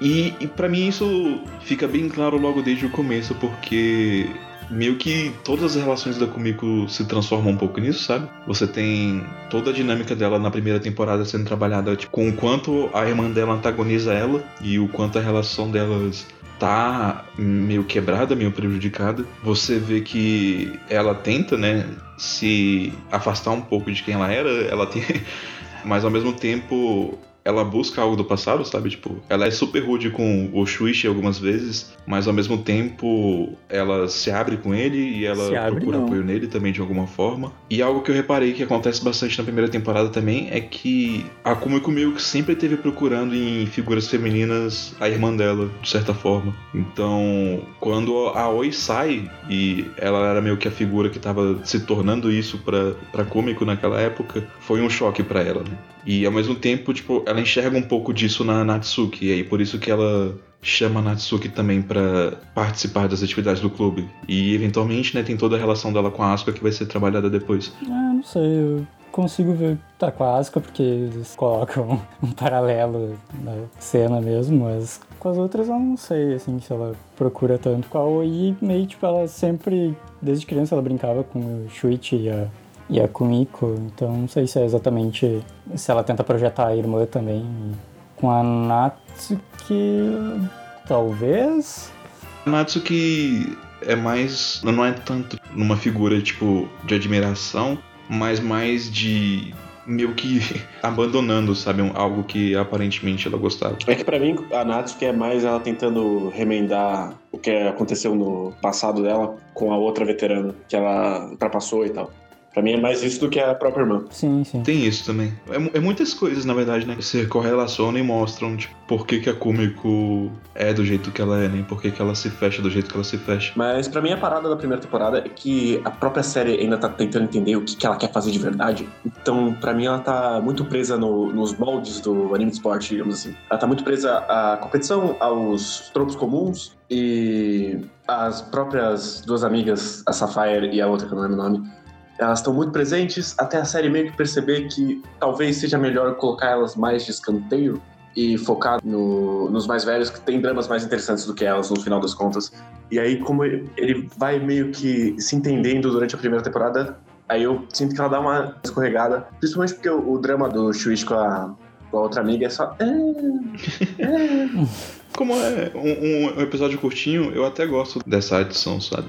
E, e para mim isso fica bem claro logo desde o começo, porque meio que todas as relações da Kumiko se transformam um pouco nisso, sabe? Você tem toda a dinâmica dela na primeira temporada sendo trabalhada tipo, com o quanto a irmã dela antagoniza ela e o quanto a relação delas tá meio quebrada, meio prejudicada. Você vê que ela tenta, né, se afastar um pouco de quem ela era, ela tem [laughs] mas ao mesmo tempo ela busca algo do passado, sabe? Tipo, ela é super rude com o Shuichi algumas vezes, mas ao mesmo tempo ela se abre com ele e ela abre, procura não. apoio nele também de alguma forma. E algo que eu reparei que acontece bastante na primeira temporada também é que a Kumiko meio que sempre esteve procurando em figuras femininas a irmã dela, de certa forma. Então, quando a Oi sai e ela era meio que a figura que tava se tornando isso pra Kumiko naquela época, foi um choque pra ela, né? E ao mesmo tempo, tipo, ela enxerga um pouco disso na Natsuki, e aí por isso que ela chama a Natsuki também pra participar das atividades do clube. E eventualmente, né, tem toda a relação dela com a Asuka que vai ser trabalhada depois. Ah, não sei, eu consigo ver tá com a Asuka porque eles colocam [laughs] um paralelo na cena mesmo, mas com as outras eu não sei, assim, se ela procura tanto. Com a Oi, meio tipo, ela sempre, desde criança, ela brincava com o Shuichi e a, e a Kumiko, então não sei se é exatamente se ela tenta projetar a irmã também. Com a Natsuki, talvez. A Natsuki é mais. não é tanto numa figura, tipo, de admiração, mas mais de. meio que [laughs] abandonando, sabe? Algo que aparentemente ela gostava. É que pra mim, a Natsuki é mais ela tentando remendar o que aconteceu no passado dela com a outra veterana, que ela ultrapassou e tal. Pra mim é mais isso do que a própria irmã. Sim, sim. Tem isso também. É, é muitas coisas, na verdade, né? Se correlacionam e mostram, tipo, por que, que a Kumiko é do jeito que ela é, né? Por que, que ela se fecha do jeito que ela se fecha. Mas pra mim a parada da primeira temporada é que a própria série ainda tá tentando entender o que, que ela quer fazer de verdade. Então, pra mim, ela tá muito presa no- nos moldes do anime de esporte, digamos assim. Ela tá muito presa à competição, aos tropos comuns e as próprias duas amigas, a Sapphire e a outra que eu não lembro o nome, elas estão muito presentes até a série meio que perceber que talvez seja melhor colocar elas mais de escanteio e focar no- nos mais velhos que tem dramas mais interessantes do que elas no final das contas. E aí, como ele ele vai meio que se entendendo durante a primeira temporada, aí eu sinto que ela dá uma escorregada. Principalmente porque o, o drama do Shuichi com a, com a outra amiga é só. "É, é". [laughs] Como é um, um episódio curtinho, eu até gosto dessa adição, sabe?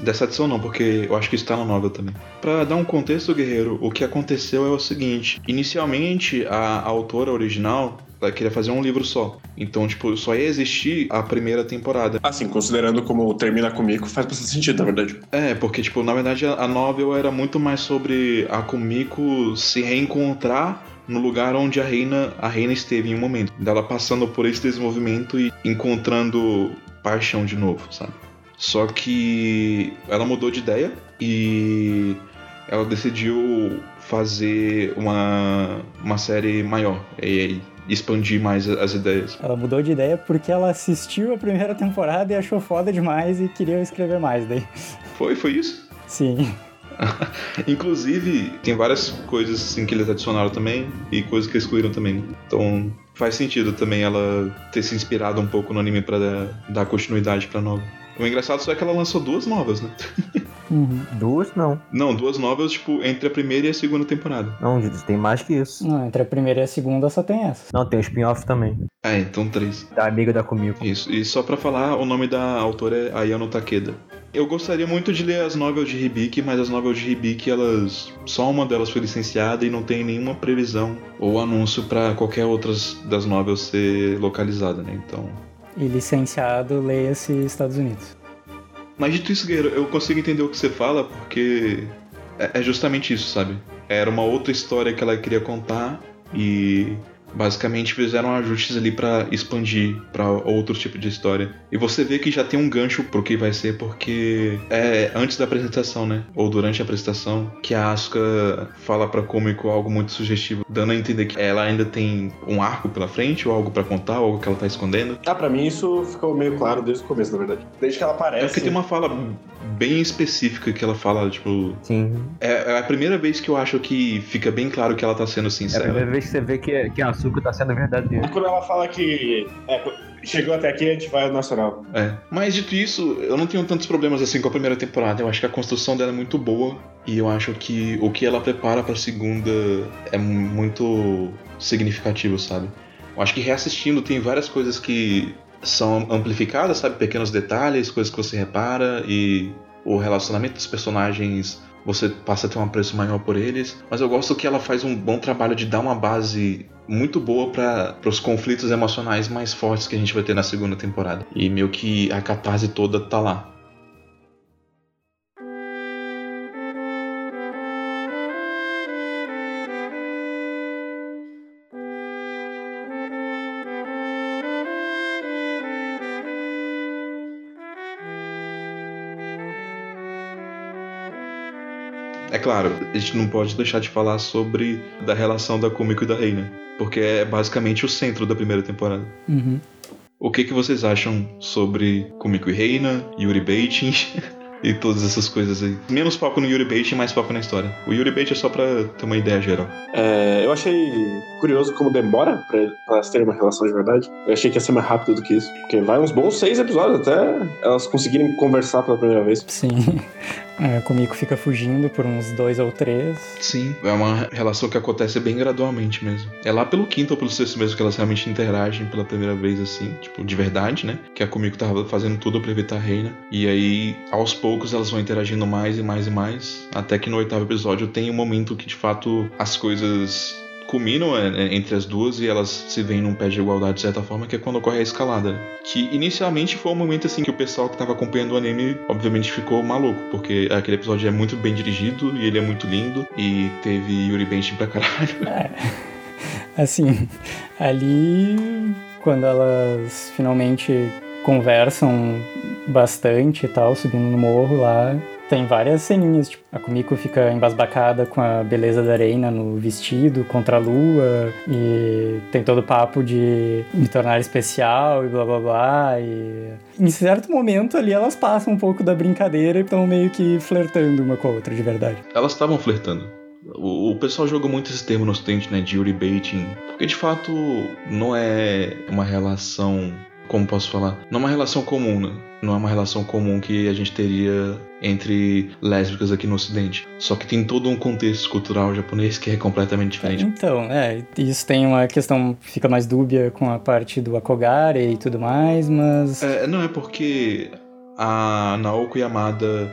Dessa adição não, porque eu acho que está na novel também. Pra dar um contexto, guerreiro, o que aconteceu é o seguinte: inicialmente a, a autora original ela queria fazer um livro só. Então, tipo, só ia existir a primeira temporada. Assim, considerando como termina comigo, faz bastante sentido, na verdade. É, porque, tipo, na verdade a, a novel era muito mais sobre a Kumiko se reencontrar no lugar onde a reina, a reina esteve em um momento. Dela passando por esse desenvolvimento e encontrando paixão de novo, sabe? Só que ela mudou de ideia e ela decidiu fazer uma, uma série maior e, expandir mais as ideias. Ela mudou de ideia porque ela assistiu a primeira temporada e achou foda demais e queria escrever mais daí. Foi, foi isso? Sim. [laughs] Inclusive, tem várias coisas assim que eles adicionaram também e coisas que excluíram também. Então, faz sentido também ela ter se inspirado um pouco no anime pra dar, dar continuidade pra nova. O engraçado só é que ela lançou duas novas, né? [laughs] Uhum. Duas, não. Não, duas novas, tipo, entre a primeira e a segunda temporada. Não, tem mais que isso. Não, entre a primeira e a segunda só tem essa. Não, tem o spin-off também. Ah, então três. Da amiga da Kumiko. Isso. E só pra falar, o nome da autora é Ayano Takeda. Eu gostaria muito de ler as novelas de Hibiki, mas as novelas de Hibiki, elas. Só uma delas foi licenciada e não tem nenhuma previsão ou anúncio pra qualquer outra das novelas ser localizada, né? Então. E licenciado, leia-se Estados Unidos. Mas dito isso, Guerreiro, eu consigo entender o que você fala, porque é é justamente isso, sabe? Era uma outra história que ela queria contar e basicamente fizeram ajustes ali pra expandir pra outro tipo de história. E você vê que já tem um gancho pro que vai ser, porque é antes da apresentação, né? Ou durante a apresentação, que a Asuka fala pra Komiko algo muito sugestivo, dando a entender que ela ainda tem um arco pela frente, ou algo pra contar, ou algo que ela tá escondendo. Ah, pra mim isso ficou meio claro desde o começo, na verdade. Desde que ela É aparece. porque tem uma fala bem específica que ela fala, tipo, Sim. É, é a primeira vez que eu acho que fica bem claro que ela tá sendo É a sincera. primeira vez que você vê que, que a Asuka tá sendo verdadeira. Quando ela fala que é, chegou até aqui, a gente vai ao nacional. É. Mas dito isso, eu não tenho tantos problemas assim com a primeira temporada. Eu acho que a construção dela é muito boa e eu acho que o que ela prepara pra segunda é muito significativo, sabe? Eu acho que reassistindo tem várias coisas que são amplificadas, sabe? Pequenos detalhes, coisas que você repara e o relacionamento dos personagens você passa a ter um apreço maior por eles. Mas eu gosto que ela faz um bom trabalho de dar uma base muito boa para os conflitos emocionais mais fortes que a gente vai ter na segunda temporada. E meio que a catarse toda tá lá. É claro, a gente não pode deixar de falar sobre da relação da Kumiko e da Reina, porque é basicamente o centro da primeira temporada. Uhum. O que, que vocês acham sobre Kumiko e Reina, Yuri Baiting [laughs] e todas essas coisas aí? Menos foco no Yuri Baiting, mais foco na história. O Yuri Baiting é só pra ter uma ideia geral. É, eu achei curioso como demora pra, pra elas terem uma relação de verdade. Eu achei que ia ser mais rápido do que isso. Porque vai uns bons seis episódios até elas conseguirem conversar pela primeira vez. Sim. É, comigo fica fugindo por uns dois ou três. Sim, é uma relação que acontece bem gradualmente mesmo. É lá pelo quinto ou pelo sexto mesmo que elas realmente interagem pela primeira vez, assim, tipo, de verdade, né? Que a Kumiko tava fazendo tudo pra evitar a reina. E aí, aos poucos, elas vão interagindo mais e mais e mais. Até que no oitavo episódio tem um momento que, de fato, as coisas culminam é, é, entre as duas e elas se veem num pé de igualdade de certa forma, que é quando ocorre a escalada. Que inicialmente foi um momento assim que o pessoal que tava acompanhando o anime obviamente ficou maluco, porque aquele episódio é muito bem dirigido e ele é muito lindo e teve Yuri Bench pra caralho. [laughs] É. Assim, ali quando elas finalmente conversam bastante e tal, subindo no morro lá, tem várias ceninhas, tipo, a Kumiko fica embasbacada com a beleza da Reina no vestido contra a lua e tem todo o papo de me tornar especial e blá blá blá e em certo momento ali elas passam um pouco da brincadeira e estão meio que flertando uma com a outra de verdade. Elas estavam flertando. O, pessoal joga muito esse termo no ocidente, né, de baiting, porque de fato não é uma relação como posso falar? Não é uma relação comum, né? Não é uma relação comum que a gente teria entre lésbicas aqui no Ocidente. Só que tem todo um contexto cultural japonês que é completamente diferente. Então, é, isso tem uma questão fica mais dúbia com a parte do Akogare e tudo mais, mas. É, não, é porque a Naoko Yamada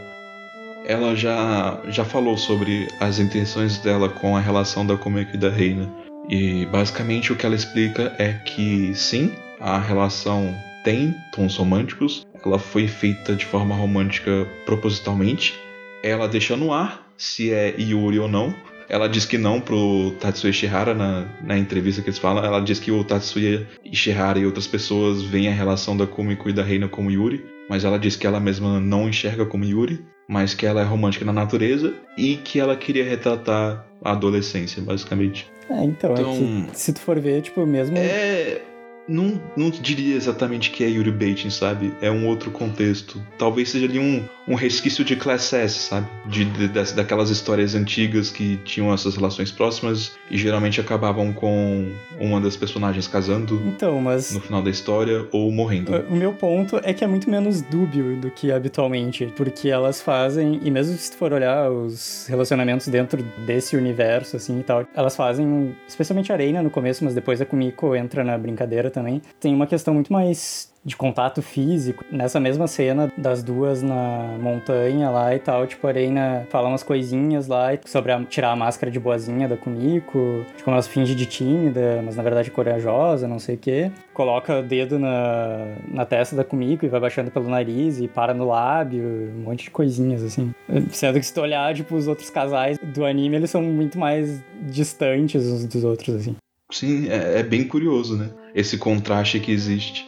ela já, já falou sobre as intenções dela com a relação da Komeko e da Reina. E basicamente o que ela explica é que sim, a relação tem tons românticos, ela foi feita de forma romântica propositalmente. Ela deixa no ar se é Yuri ou não. Ela diz que não pro Tatsuya Ishihara na, na entrevista que eles falam. Ela diz que o Tatsuya Ishihara e outras pessoas veem a relação da Kumiko e da Reina como Yuri. Mas ela diz que ela mesma não enxerga como Yuri, mas que ela é romântica na natureza e que ela queria retratar a adolescência, basicamente. É, então, Então- é que se tu for ver, tipo, mesmo. É. Não, não diria exatamente que é Yuri Baiting, sabe? É um outro contexto. Talvez seja ali um, um resquício de Class S, sabe? De, de- das- daquelas histórias antigas que tinham essas relações próximas e geralmente acabavam com uma das personagens casando Então, mas. no final da história ou morrendo. O meu ponto é que é muito menos dúbio do que habitualmente, porque elas fazem, e mesmo se tu for olhar os relacionamentos dentro desse universo, assim e tal, elas fazem, especialmente a Reina no começo, mas depois a Kumiko entra na brincadeira também, tem uma questão muito mais de contato físico. Nessa mesma cena das duas na montanha lá e tal, tipo, a Reina fala umas coisinhas lá sobre a- tirar a máscara de boazinha da Kumiko, de como ela finge de tímida, mas na verdade corajosa, não sei o quê. Coloca o dedo na, na testa da Kumiko e vai baixando pelo nariz e para no lábio, um monte de coisinhas, assim. Sendo que se tu olhar, tipo, os outros casais do anime, eles são muito mais distantes uns dos outros, assim. Sim, é, é bem curioso, né? Esse contraste que existe.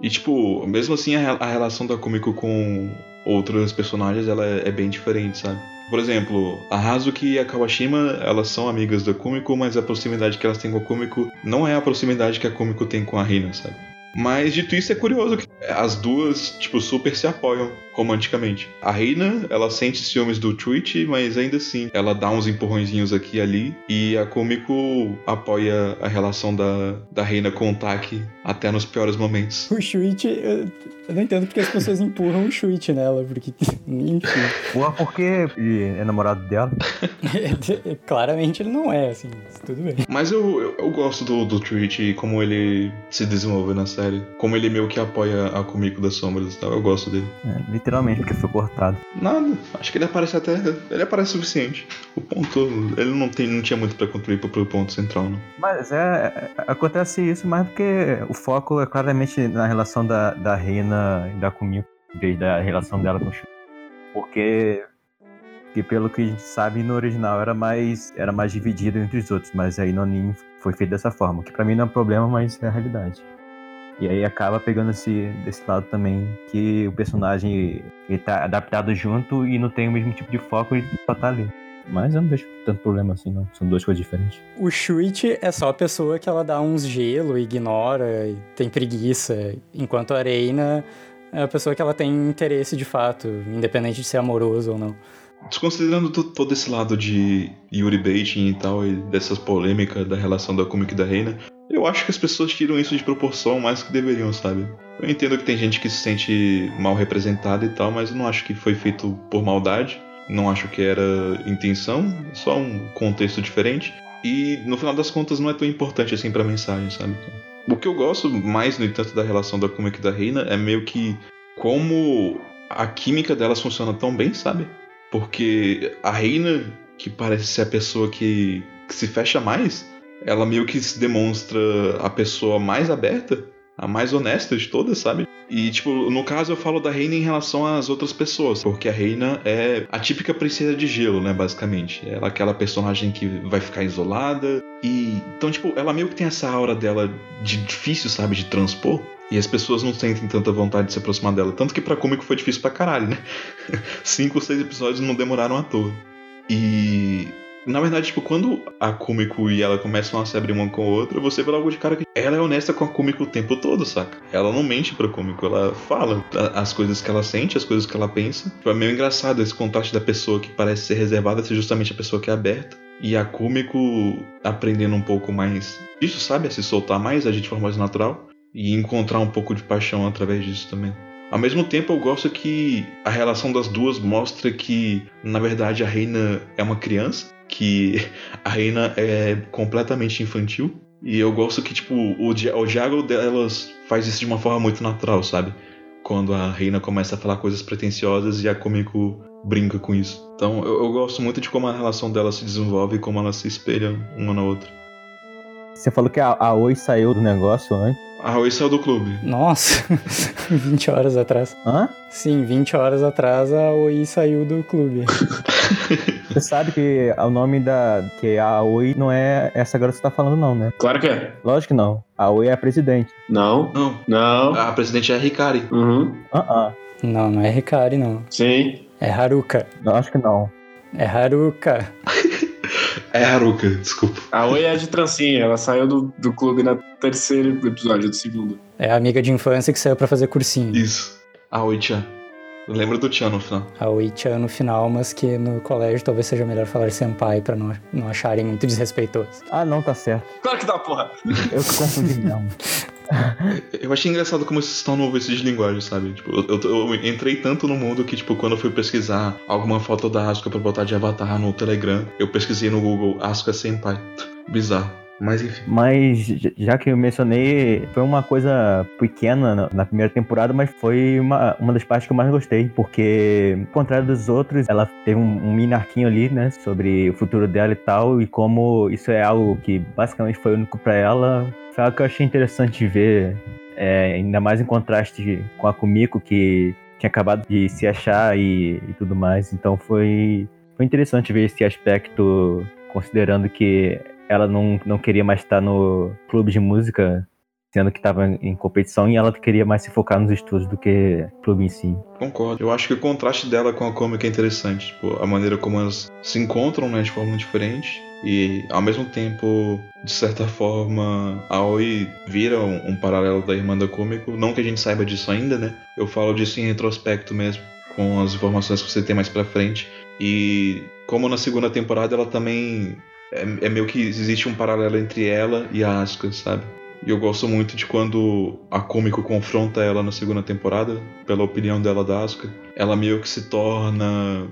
E, tipo, mesmo assim, a, a relação da Kumiko com outros personagens, ela é, é bem diferente, sabe? Por exemplo, a Hazuki e a Kawashima, elas são amigas da Kumiko, mas a proximidade que elas têm com a Kumiko não é a proximidade que a Kumiko tem com a Rina, sabe? Mas dito isso, é curioso que as duas, tipo, super se apoiam romanticamente. A Reina, ela sente ciúmes do Chuichi, mas ainda assim, ela dá uns empurrõezinhos aqui e ali. E a Kumiko apoia a relação da, da Reina com o Taki até nos piores momentos. O Shuichi, eu, não entendo porque as pessoas empurram o Shuichi nela, porque, [laughs] enfim, Porra, porque ele é namorado dela. [laughs] claramente ele não é, assim, tudo bem. Mas eu, eu, eu gosto do, do Chuichi e como ele se desenvolve na série. Como ele meio que apoia a Kumiko das Sombras e tal. Eu gosto dele. É, literalmente, porque foi cortado. Nada, acho que ele aparece até. Ele aparece o suficiente. O ponto. Ele não, tem, não tinha muito pra contribuir pro, pro ponto central, não. Mas é, é- acontece isso mais porque o foco é claramente na relação da, da Reina e da Kumiko, vez da relação dela com o Shu. Porque, que pelo que a gente sabe, no original era mais, era mais dividido entre os outros, mas aí no anime foi feito dessa forma, que pra mim não é um problema, mas é a realidade. E aí acaba pegando esse, desse lado também, que o personagem ele tá adaptado junto e não tem o mesmo tipo de foco e só tá ali. Mas eu não vejo tanto problema assim, não. São duas coisas diferentes. O Shuichi é só a pessoa que ela dá uns gelo, ignora e tem preguiça, enquanto a Reina é a pessoa que ela tem interesse de fato, independente de ser amoroso ou não. Desconsiderando to- todo esse lado de Yuri Baiting e tal, e dessas polêmicas da relação da Kumiko e da Reina, eu acho que as pessoas tiram isso de proporção mais do que deveriam, sabe? Eu entendo que tem gente que se sente mal representada e tal, mas eu não acho que foi feito por maldade. Não acho que era intenção, só um contexto diferente. E no final das contas não é tão importante assim pra mensagem, sabe? O que eu gosto mais, no entanto, da relação da Kumiko e da Reina é meio que como a química delas funciona tão bem, sabe? Porque a Reina, que parece ser a pessoa que, que se fecha mais, ela meio que se demonstra a pessoa mais aberta, a mais honesta de todas, sabe? E, tipo, no caso eu falo da Reina em relação às outras pessoas, porque a Reina é a típica princesa de gelo, né, basicamente. Ela é aquela personagem que vai ficar isolada. E. Então, tipo, ela meio que tem essa aura dela de difícil, sabe, de transpor. E as pessoas não sentem tanta vontade de se aproximar dela. Tanto que pra cômico foi difícil pra caralho, né? [laughs] Cinco ou seis episódios não demoraram à toa. E na verdade, tipo, quando a Kumiko e ela começam a se abrir uma com a outra, você vê logo de cara que ela é honesta com a Kumiko o tempo todo, saca? Ela não mente pra Kumiko, ela fala as coisas que ela sente, as coisas que ela pensa. Tipo, é meio engraçado esse contraste da pessoa que parece ser reservada ser justamente a pessoa que é aberta. E a Kumiko aprendendo um pouco mais disso, sabe? A se soltar mais, agir de forma mais natural. E encontrar um pouco de paixão através disso também. Ao mesmo tempo, eu gosto que a relação das duas mostra que, na verdade, a Reina é uma criança, que a Reina é completamente infantil. E eu gosto que, tipo, o, dia- o diálogo delas faz isso de uma forma muito natural, sabe? Quando a Reina começa a falar coisas pretensiosas e a Komiko brinca com isso. Então, eu, eu gosto muito de como a relação delas se desenvolve e como elas se espelham uma na outra. Você falou que a, a Oi saiu do negócio antes. A Oi saiu do clube. Nossa, [laughs] 20 horas atrás. Hã? Sim, 20 horas atrás a Oi saiu do clube. [laughs] Você sabe que o nome da. que a Oi não é essa garota que você tá falando, não, né? Claro que é. Lógico que não. A Oi é a presidente. Não, Não, não. a presidente é a Hikari. Uhum. Ah, ah. Não, não é Hikari, não. Sim. É Haruka. Não, acho que não. É Haruka. [laughs] É Haruka, desculpa. A Oi é de trancinha, ela saiu do, do clube na terceiro episódio do segundo. É a amiga de infância que saiu pra fazer cursinho. Isso. A Oi-chan. Lembra do Chan no final. A Oi-chan no final, mas que no colégio talvez seja melhor falar senpai pra não, não acharem muito desrespeitoso. Ah, não, tá certo. Claro que dá, porra. Eu que confundi mesmo. [laughs] Eu achei engraçado como isso se tornou vício de linguagem, sabe? Tipo, eu, eu- eu entrei tanto no mundo que, tipo, quando eu fui pesquisar alguma foto da Asuka pra botar de avatar no Telegram, eu pesquisei no Google Asuka Senpai. Bizarro. Mas enfim. Mas já que eu mencionei, foi uma coisa pequena na- primeira temporada, mas foi uma, uma das partes que eu mais gostei, porque, ao contrário dos outros, ela teve um, um mini arquinho ali, né, sobre o futuro dela e tal, e como isso é algo que basicamente foi único pra ela, foi algo que eu achei interessante ver, é, ainda mais em contraste com a Kumiko, que tinha acabado de se achar e, e tudo mais, então foi, foi interessante ver esse aspecto, considerando que ela não, não queria mais estar no clube de música, sendo que estava em competição, e ela queria mais se focar nos estudos do que clube em si. Concordo. Eu acho que o contraste dela com a cômica é interessante. Tipo, a maneira como elas se encontram, né, de forma diferente. E, ao mesmo tempo, de certa forma, a Oi vira um, um paralelo da irmã da cômico. Não que a gente saiba disso ainda, né? Eu falo disso em retrospecto mesmo, com as informações que você tem mais pra frente. E, como na segunda temporada, ela também... É, é meio que existe um paralelo entre ela e a Asuka, sabe? E eu gosto muito de quando a Kumiko confronta ela na segunda temporada, pela opinião dela da Asuka. Ela meio que se torna.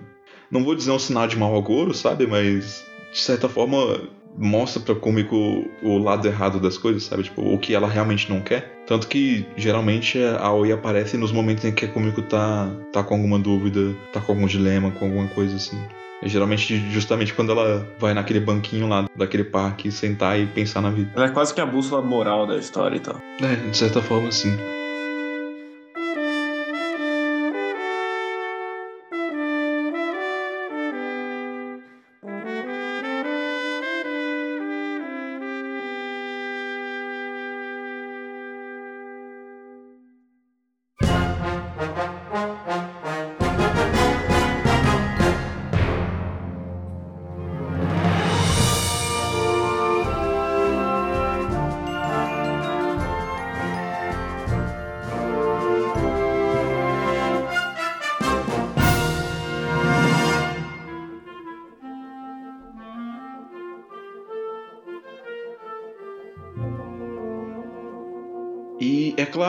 Não vou dizer um sinal de mau agouro, sabe? Mas, de certa forma, mostra pra Kumiko o lado errado das coisas, sabe? Tipo, o que ela realmente não quer. Tanto que, geralmente, a Aoi aparece nos momentos em que a Kumiko tá, tá com alguma dúvida, tá com algum dilema, com alguma coisa assim. É geralmente justamente quando ela vai naquele banquinho lá daquele parque sentar e pensar na vida. Ela é quase que a bússola moral da história e tal. É, de certa forma, sim.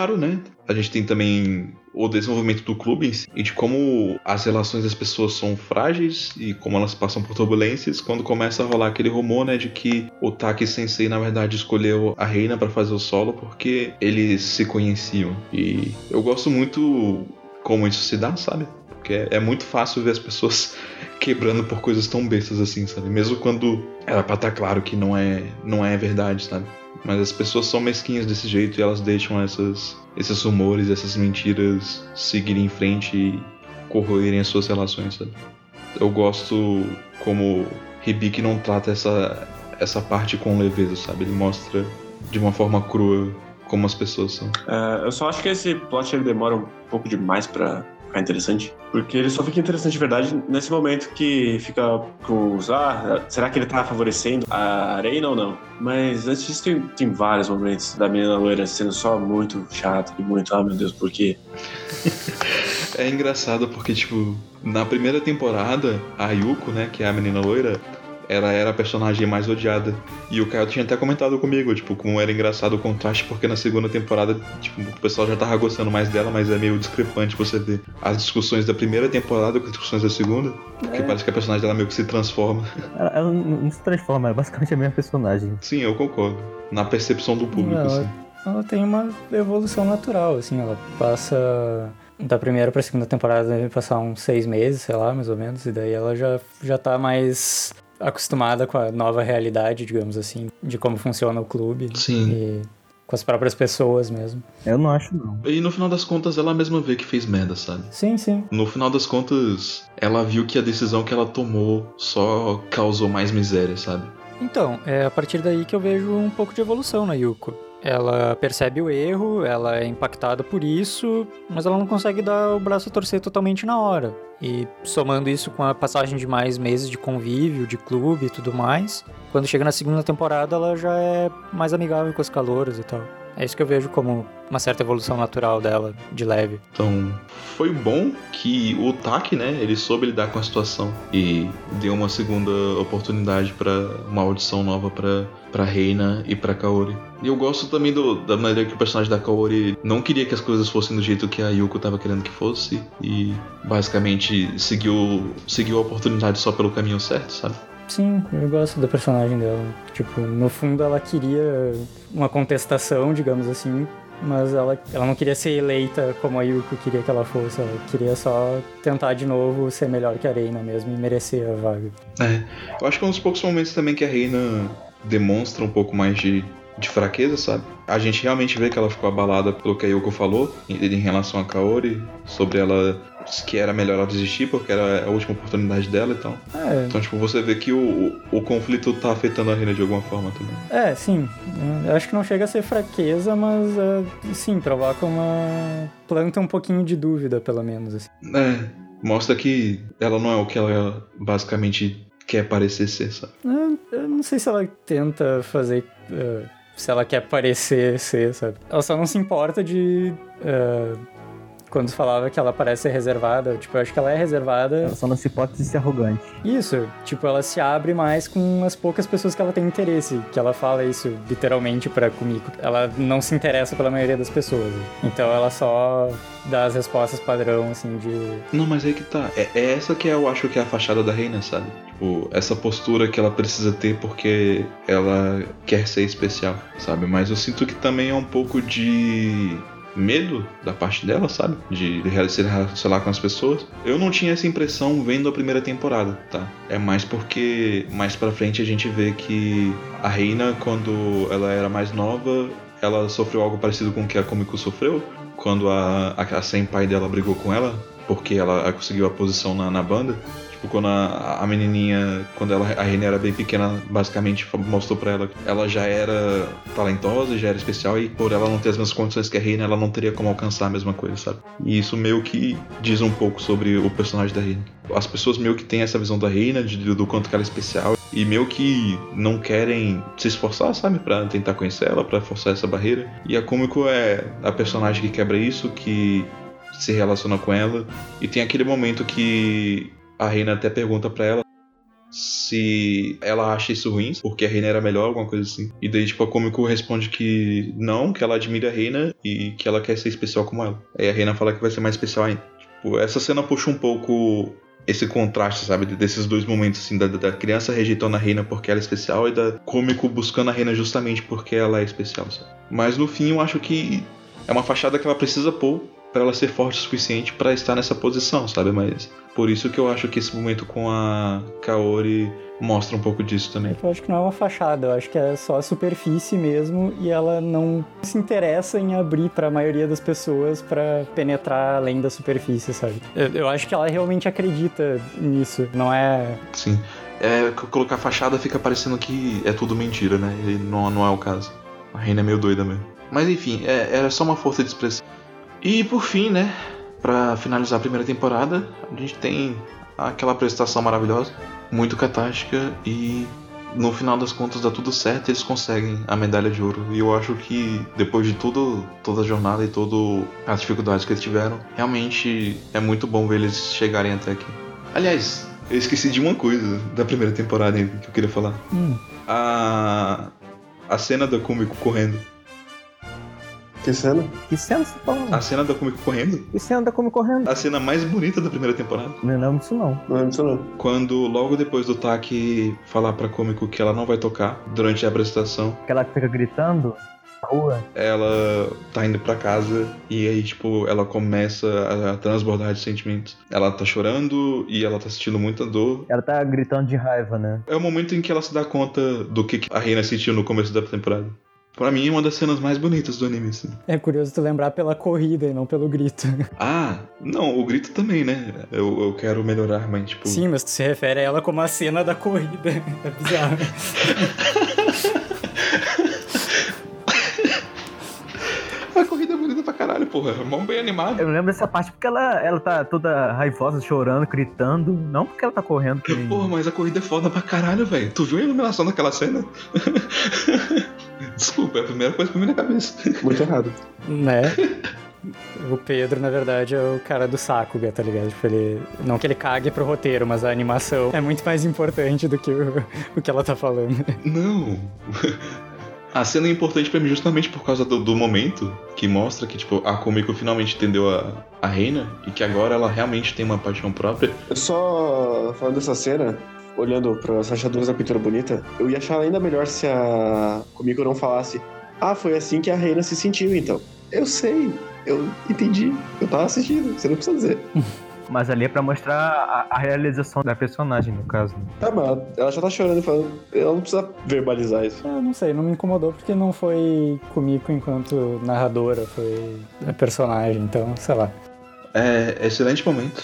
Claro, né? A gente tem também o desenvolvimento do clube si, e de como as relações das pessoas são frágeis e como elas passam por turbulências quando começa a rolar aquele rumor, né, de que o Taki Sensei na verdade escolheu a Reina para fazer o solo porque eles se conheciam. E eu gosto muito como isso se dá, sabe? Porque é muito fácil ver as pessoas [laughs] quebrando por coisas tão bestas assim, sabe? Mesmo quando era pra estar claro que não é, não é verdade, sabe? Mas as pessoas são mesquinhas desse jeito e elas deixam essas, esses rumores, essas mentiras seguirem em frente e corroerem as suas relações, sabe? Eu gosto como Hibiki não trata essa, essa parte com leveza, sabe? Ele mostra de uma forma crua como as pessoas são. É, eu só acho que esse plot ele demora um pouco demais pra ficar interessante. Porque ele só fica interessante de verdade nesse momento que fica com os. Ah, será que ele tá favorecendo a Arena ou não? Mas antes disso, tem, tem vários momentos da menina loira sendo só muito chata e muito. Ah, meu Deus, por quê? [laughs] É engraçado porque, tipo, na primeira temporada, a Yuko, né, que é a menina loira, ela era a personagem mais odiada. E o Caio tinha até comentado comigo, tipo, como era engraçado o contraste, porque na segunda temporada, tipo, o pessoal já tava gostando mais dela, mas é meio discrepante você ver as discussões da primeira temporada com as discussões da segunda. Porque parece que a personagem dela meio que se transforma. [laughs] Ela, ela não se transforma, é basicamente a mesma personagem. Sim, eu concordo. Na percepção do público, Não, assim. Ela tem uma evolução natural, assim, ela passa da primeira pra segunda temporada deve passar uns seis meses, sei lá, mais ou menos, e daí ela já, já tá mais acostumada com a nova realidade, digamos assim, de como funciona o clube Sim. e com as próprias pessoas mesmo. Eu não acho, não. E no final das contas, ela mesma vê que fez merda, sabe? Sim, sim. No final das contas, ela viu que a decisão que ela tomou só causou mais miséria, sabe? Então, é a partir daí que eu vejo um pouco de evolução na Yuko. Ela percebe o erro, ela é impactada por isso, mas ela não consegue dar o braço a torcer totalmente na hora. E somando isso com a passagem de mais meses de convívio, de clube e tudo mais, quando chega na segunda temporada ela já é mais amigável com as calouras e tal. É isso que eu vejo como uma certa evolução natural dela, de leve. Então, foi bom que o Taki, né, ele soube lidar com a situação e deu uma segunda oportunidade pra uma audição nova pra para Reina e pra Kaori. E eu gosto também do, da maneira que o personagem da Kaori não queria que as coisas fossem do jeito que a Yuko tava querendo que fosse e basicamente seguiu seguiu a oportunidade só pelo caminho certo, sabe? Sim, eu gosto da personagem dela. Tipo, no fundo ela queria uma contestação, digamos assim, mas ela, ela não queria ser eleita como a Yuko queria que ela fosse. Ela queria só tentar de novo ser melhor que a Reina mesmo e merecer a vaga. É. Eu acho que é um dos poucos momentos também que a Reina demonstra um pouco mais de, de fraqueza, sabe? A gente realmente vê que ela ficou abalada pelo que a Yoko falou em, em relação a Kaori, sobre ela que era melhor ela desistir porque era a última oportunidade dela e tal. É, Então, tipo, você vê que o, o, o conflito tá afetando a Reina de alguma forma também. é sim. Eu acho que não chega a ser fraqueza, mas é, sim, provoca uma. planta um pouquinho de dúvida, pelo menos. Assim. É, mostra que ela não é o que ela basicamente quer parecer ser, sabe? Eu, não sei se ela tenta fazer. eh, se ela quer parecer ser, sabe? Ela só não se importa de. eh, quando falava que ela parece ser reservada, tipo, eu acho que ela é reservada. Ela só não se pode ser arrogante. Isso, tipo, ela se abre mais com as poucas pessoas que ela tem interesse, que ela fala isso literalmente pra Kumiko. Ela não se interessa pela maioria das pessoas. Então ela só dá as respostas padrão, assim, de. Não, mas aí que tá. É, é essa que eu acho que é a fachada da Reina, sabe? Tipo, essa postura que ela precisa ter porque ela quer ser especial, sabe? Mas eu sinto que também é um pouco de medo da parte dela, sabe? De se relacionar com as pessoas. Eu não tinha essa impressão vendo a primeira temporada, tá? É mais porque mais pra frente a gente vê que a Reina, quando ela era mais nova, ela sofreu algo parecido com o que a Komiko sofreu quando a, a, a senpai dela brigou com ela, porque ela conseguiu a posição na, na banda. Tipo, quando a, a menininha, quando ela, a Reina era bem pequena, basicamente mostrou pra ela que ela já era talentosa, já era especial, e por ela não ter as mesmas condições que a Reina, ela não teria como alcançar a mesma coisa, sabe? E isso meio que diz um pouco sobre o personagem da Reina. As pessoas meio que têm essa visão da Reina, de, do quanto ela é especial, e meio que não querem se esforçar, sabe? Pra tentar conhecer ela, pra forçar essa barreira. E a Kumiko é a personagem que quebra isso, que se relaciona com ela. E tem aquele momento que a Reina até pergunta pra ela se ela acha isso ruim, porque a Reina era melhor, alguma coisa assim. E daí, tipo, a Komiko responde que não, que ela admira a Reina e que ela quer ser especial como ela. Aí a Reina fala que vai ser mais especial ainda. Tipo, essa cena puxa um pouco esse contraste, sabe, desses dois momentos, assim, da, da criança rejeitando a Reina porque ela é especial e da Komiko buscando a Reina justamente porque ela é especial, sabe? Mas no fim eu acho que é uma fachada que ela precisa pôr pra ela ser forte o suficiente pra estar nessa posição, sabe? Mas por isso que eu acho que esse momento com a Kaori mostra um pouco disso também. Eu acho que não é uma fachada, eu acho que é só a superfície mesmo e ela não se interessa em abrir pra maioria das pessoas pra penetrar além da superfície, sabe? Eu, eu acho que ela realmente acredita nisso, não é. Sim. É, colocar fachada fica parecendo que é tudo mentira, né? E não, não é o caso. A reina é meio doida mesmo. Mas enfim, é, era só uma força de expressão. E por fim, né? Pra finalizar a primeira temporada, a gente tem aquela apresentação maravilhosa, muito catástica e no final das contas dá tudo certo e eles conseguem a medalha de ouro. E eu acho que depois de tudo, toda a jornada e todas as dificuldades que eles tiveram, realmente é muito bom ver eles chegarem até aqui. Aliás, eu esqueci de uma coisa da primeira temporada que eu queria falar. Hum, A a cena da Kumiko correndo. Que cena? Que cena você tá falando? A cena da Kumiko correndo. Que cena da Come correndo? A cena mais bonita da primeira temporada. Não lembro disso não. Não lembro disso não. Quando logo depois do Taki falar pra Kumiko que ela não vai tocar durante a apresentação, que fica gritando na rua. ela tá indo pra casa e aí, tipo, ela começa a transbordar de sentimentos. Ela tá chorando e ela tá sentindo muita dor. Ela tá gritando de raiva, né? É o momento em que ela se dá conta do que que a Reina sentiu no começo da temporada. Pra mim, é uma das cenas mais bonitas do anime, assim. é curioso tu lembrar pela corrida e não pelo grito. [laughs] Ah, não, o grito também, né? Eu, eu quero melhorar, mas, tipo... Sim, mas tu se refere a ela como a cena da corrida. [laughs] É bizarro. [laughs] porra. Mão bem animada. Eu não lembro dessa parte porque ela, ela tá toda raivosa, chorando, gritando. Não porque ela tá correndo. Que. Porra, mas a corrida é foda pra caralho, velho. Tu viu a iluminação daquela cena? [laughs] Desculpa, é a primeira coisa que me vem na cabeça. Muito errado. né? O Pedro, na verdade, é o cara do saco, tá ligado? Tipo, ele. Não que ele cague pro roteiro, mas a animação é muito mais importante do que o, [laughs] o que ela tá falando. Não. A cena é importante pra mim justamente por causa do, do momento que mostra que, tipo, a Komiko finalmente entendeu a, a reina e que agora ela realmente tem uma paixão própria. Eu só falando dessa cena, olhando para as rachaduras da pintura bonita, eu ia achar ainda melhor se a Kumiko não falasse: Ah, foi assim que a reina se sentiu, então. Eu sei, eu entendi, eu tava assistindo, você não precisa dizer. [laughs] Mas ali é pra mostrar a, a realização da personagem, no caso. né? Tá, mas ela já tá chorando e falando, ela não precisa verbalizar isso. Eu não sei, não me incomodou porque não foi comigo enquanto narradora, foi a personagem, então, sei lá. É, excelente momento.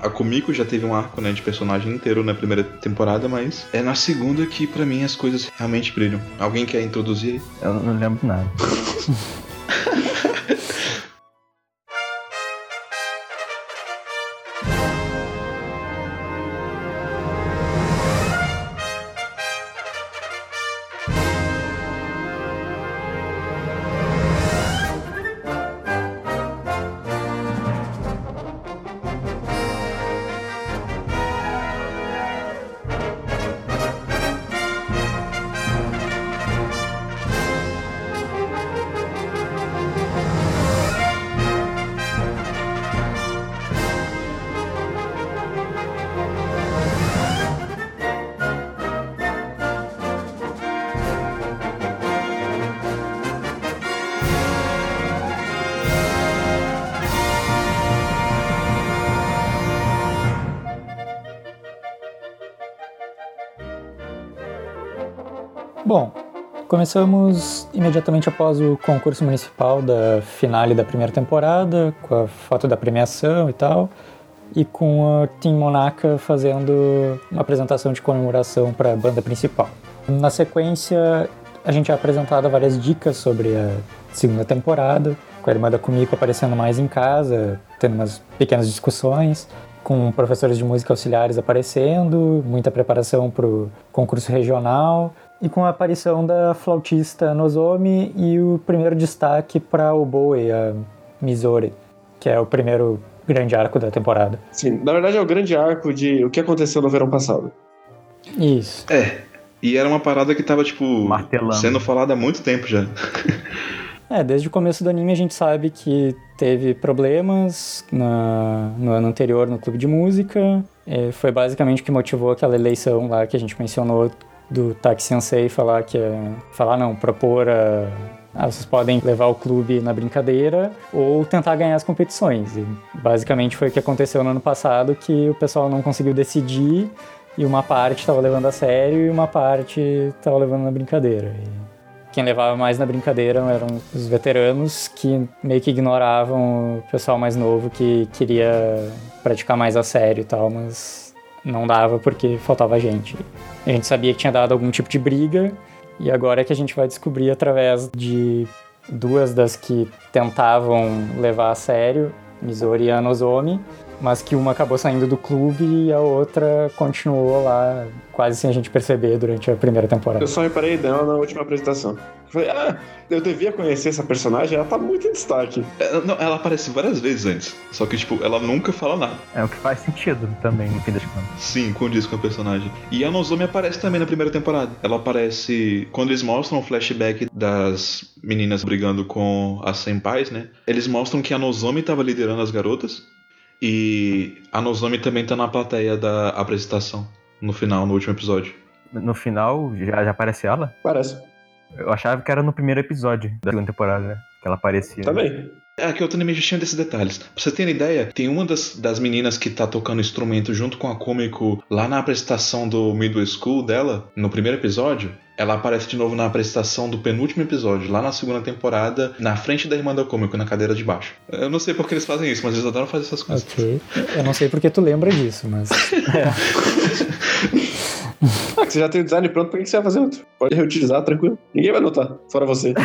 A Kumiko já teve um arco né, de personagem inteiro na primeira temporada, mas é na segunda que pra mim as coisas realmente brilham. Alguém quer introduzir? Eu não lembro de nada. [laughs] começamos imediatamente após o concurso municipal da finale da primeira temporada, com a foto da premiação e tal, e com a Team Monaca fazendo uma apresentação de comemoração para a banda principal. Na sequência, a gente é apresentado várias dicas sobre a segunda temporada, com a irmã da Kumiko aparecendo mais em casa, tendo umas pequenas discussões, com professores de música auxiliares aparecendo, muita preparação para o concurso regional, e com a aparição da flautista Nozomi e o primeiro destaque para o Bowie, a Mizori, que é o primeiro grande arco da temporada. Sim, na verdade é o grande arco de o que aconteceu no verão passado. Isso. É. E era uma parada que tava, tipo, Martelando. sendo falada há muito tempo já. [laughs] É, desde o começo do anime a gente sabe que teve problemas na- no ano anterior no clube de música. É, foi basicamente o que motivou aquela eleição lá que a gente mencionou do Taki Sensei falar que é, falar não, propor a ah, vocês podem levar o clube na brincadeira ou tentar ganhar as competições. E basicamente foi o que aconteceu no ano passado, que o pessoal não conseguiu decidir e uma parte estava levando a sério e uma parte estava levando na brincadeira. E quem levava mais na brincadeira eram os veteranos que meio que ignoravam o pessoal mais novo que queria praticar mais a sério e tal, mas não dava porque faltava gente. A gente sabia que tinha dado algum tipo de briga e agora é que a gente vai descobrir através de duas das que tentavam levar a sério, Misori e a Nozomi, mas que uma acabou saindo do clube e a outra continuou lá quase sem a gente perceber durante a primeira temporada. Eu só reparei dela na última apresentação. Eu Falei, ah, eu devia conhecer essa personagem, ela tá muito em destaque. É, não, ela aparece várias vezes antes. Só que, tipo, ela nunca fala nada. É o que faz sentido também, no fim das contas. Sim, condiz com a personagem. E a Nozomi aparece também na primeira temporada. Ela aparece quando eles mostram o flashback das meninas brigando com as senpais, né? Eles mostram que a Nozomi tava liderando as garotas. E a Nozomi também tá na plateia da apresentação. No final, no último episódio. No final, já, já aparece ela? Parece. Eu achava que era no primeiro episódio da segunda temporada, né? Que ela aparecia. Também. É, que eu também já tinha desses detalhes. Pra você ter ideia, tem uma das, das meninas que tá tocando instrumento junto com a Cômico lá na apresentação do Midway School dela, no primeiro episódio. Ela aparece de novo na apresentação do penúltimo episódio, lá na segunda temporada, na frente da irmã da Cômico, na cadeira de baixo. Eu não sei por que eles fazem isso, mas eles adoram fazer essas coisas. Ok. Eu não sei porque tu lembra disso, mas. [laughs] Ah, que você já tem o design pronto, por que você vai fazer outro? Pode reutilizar, tranquilo. Ninguém vai notar, fora você. [laughs]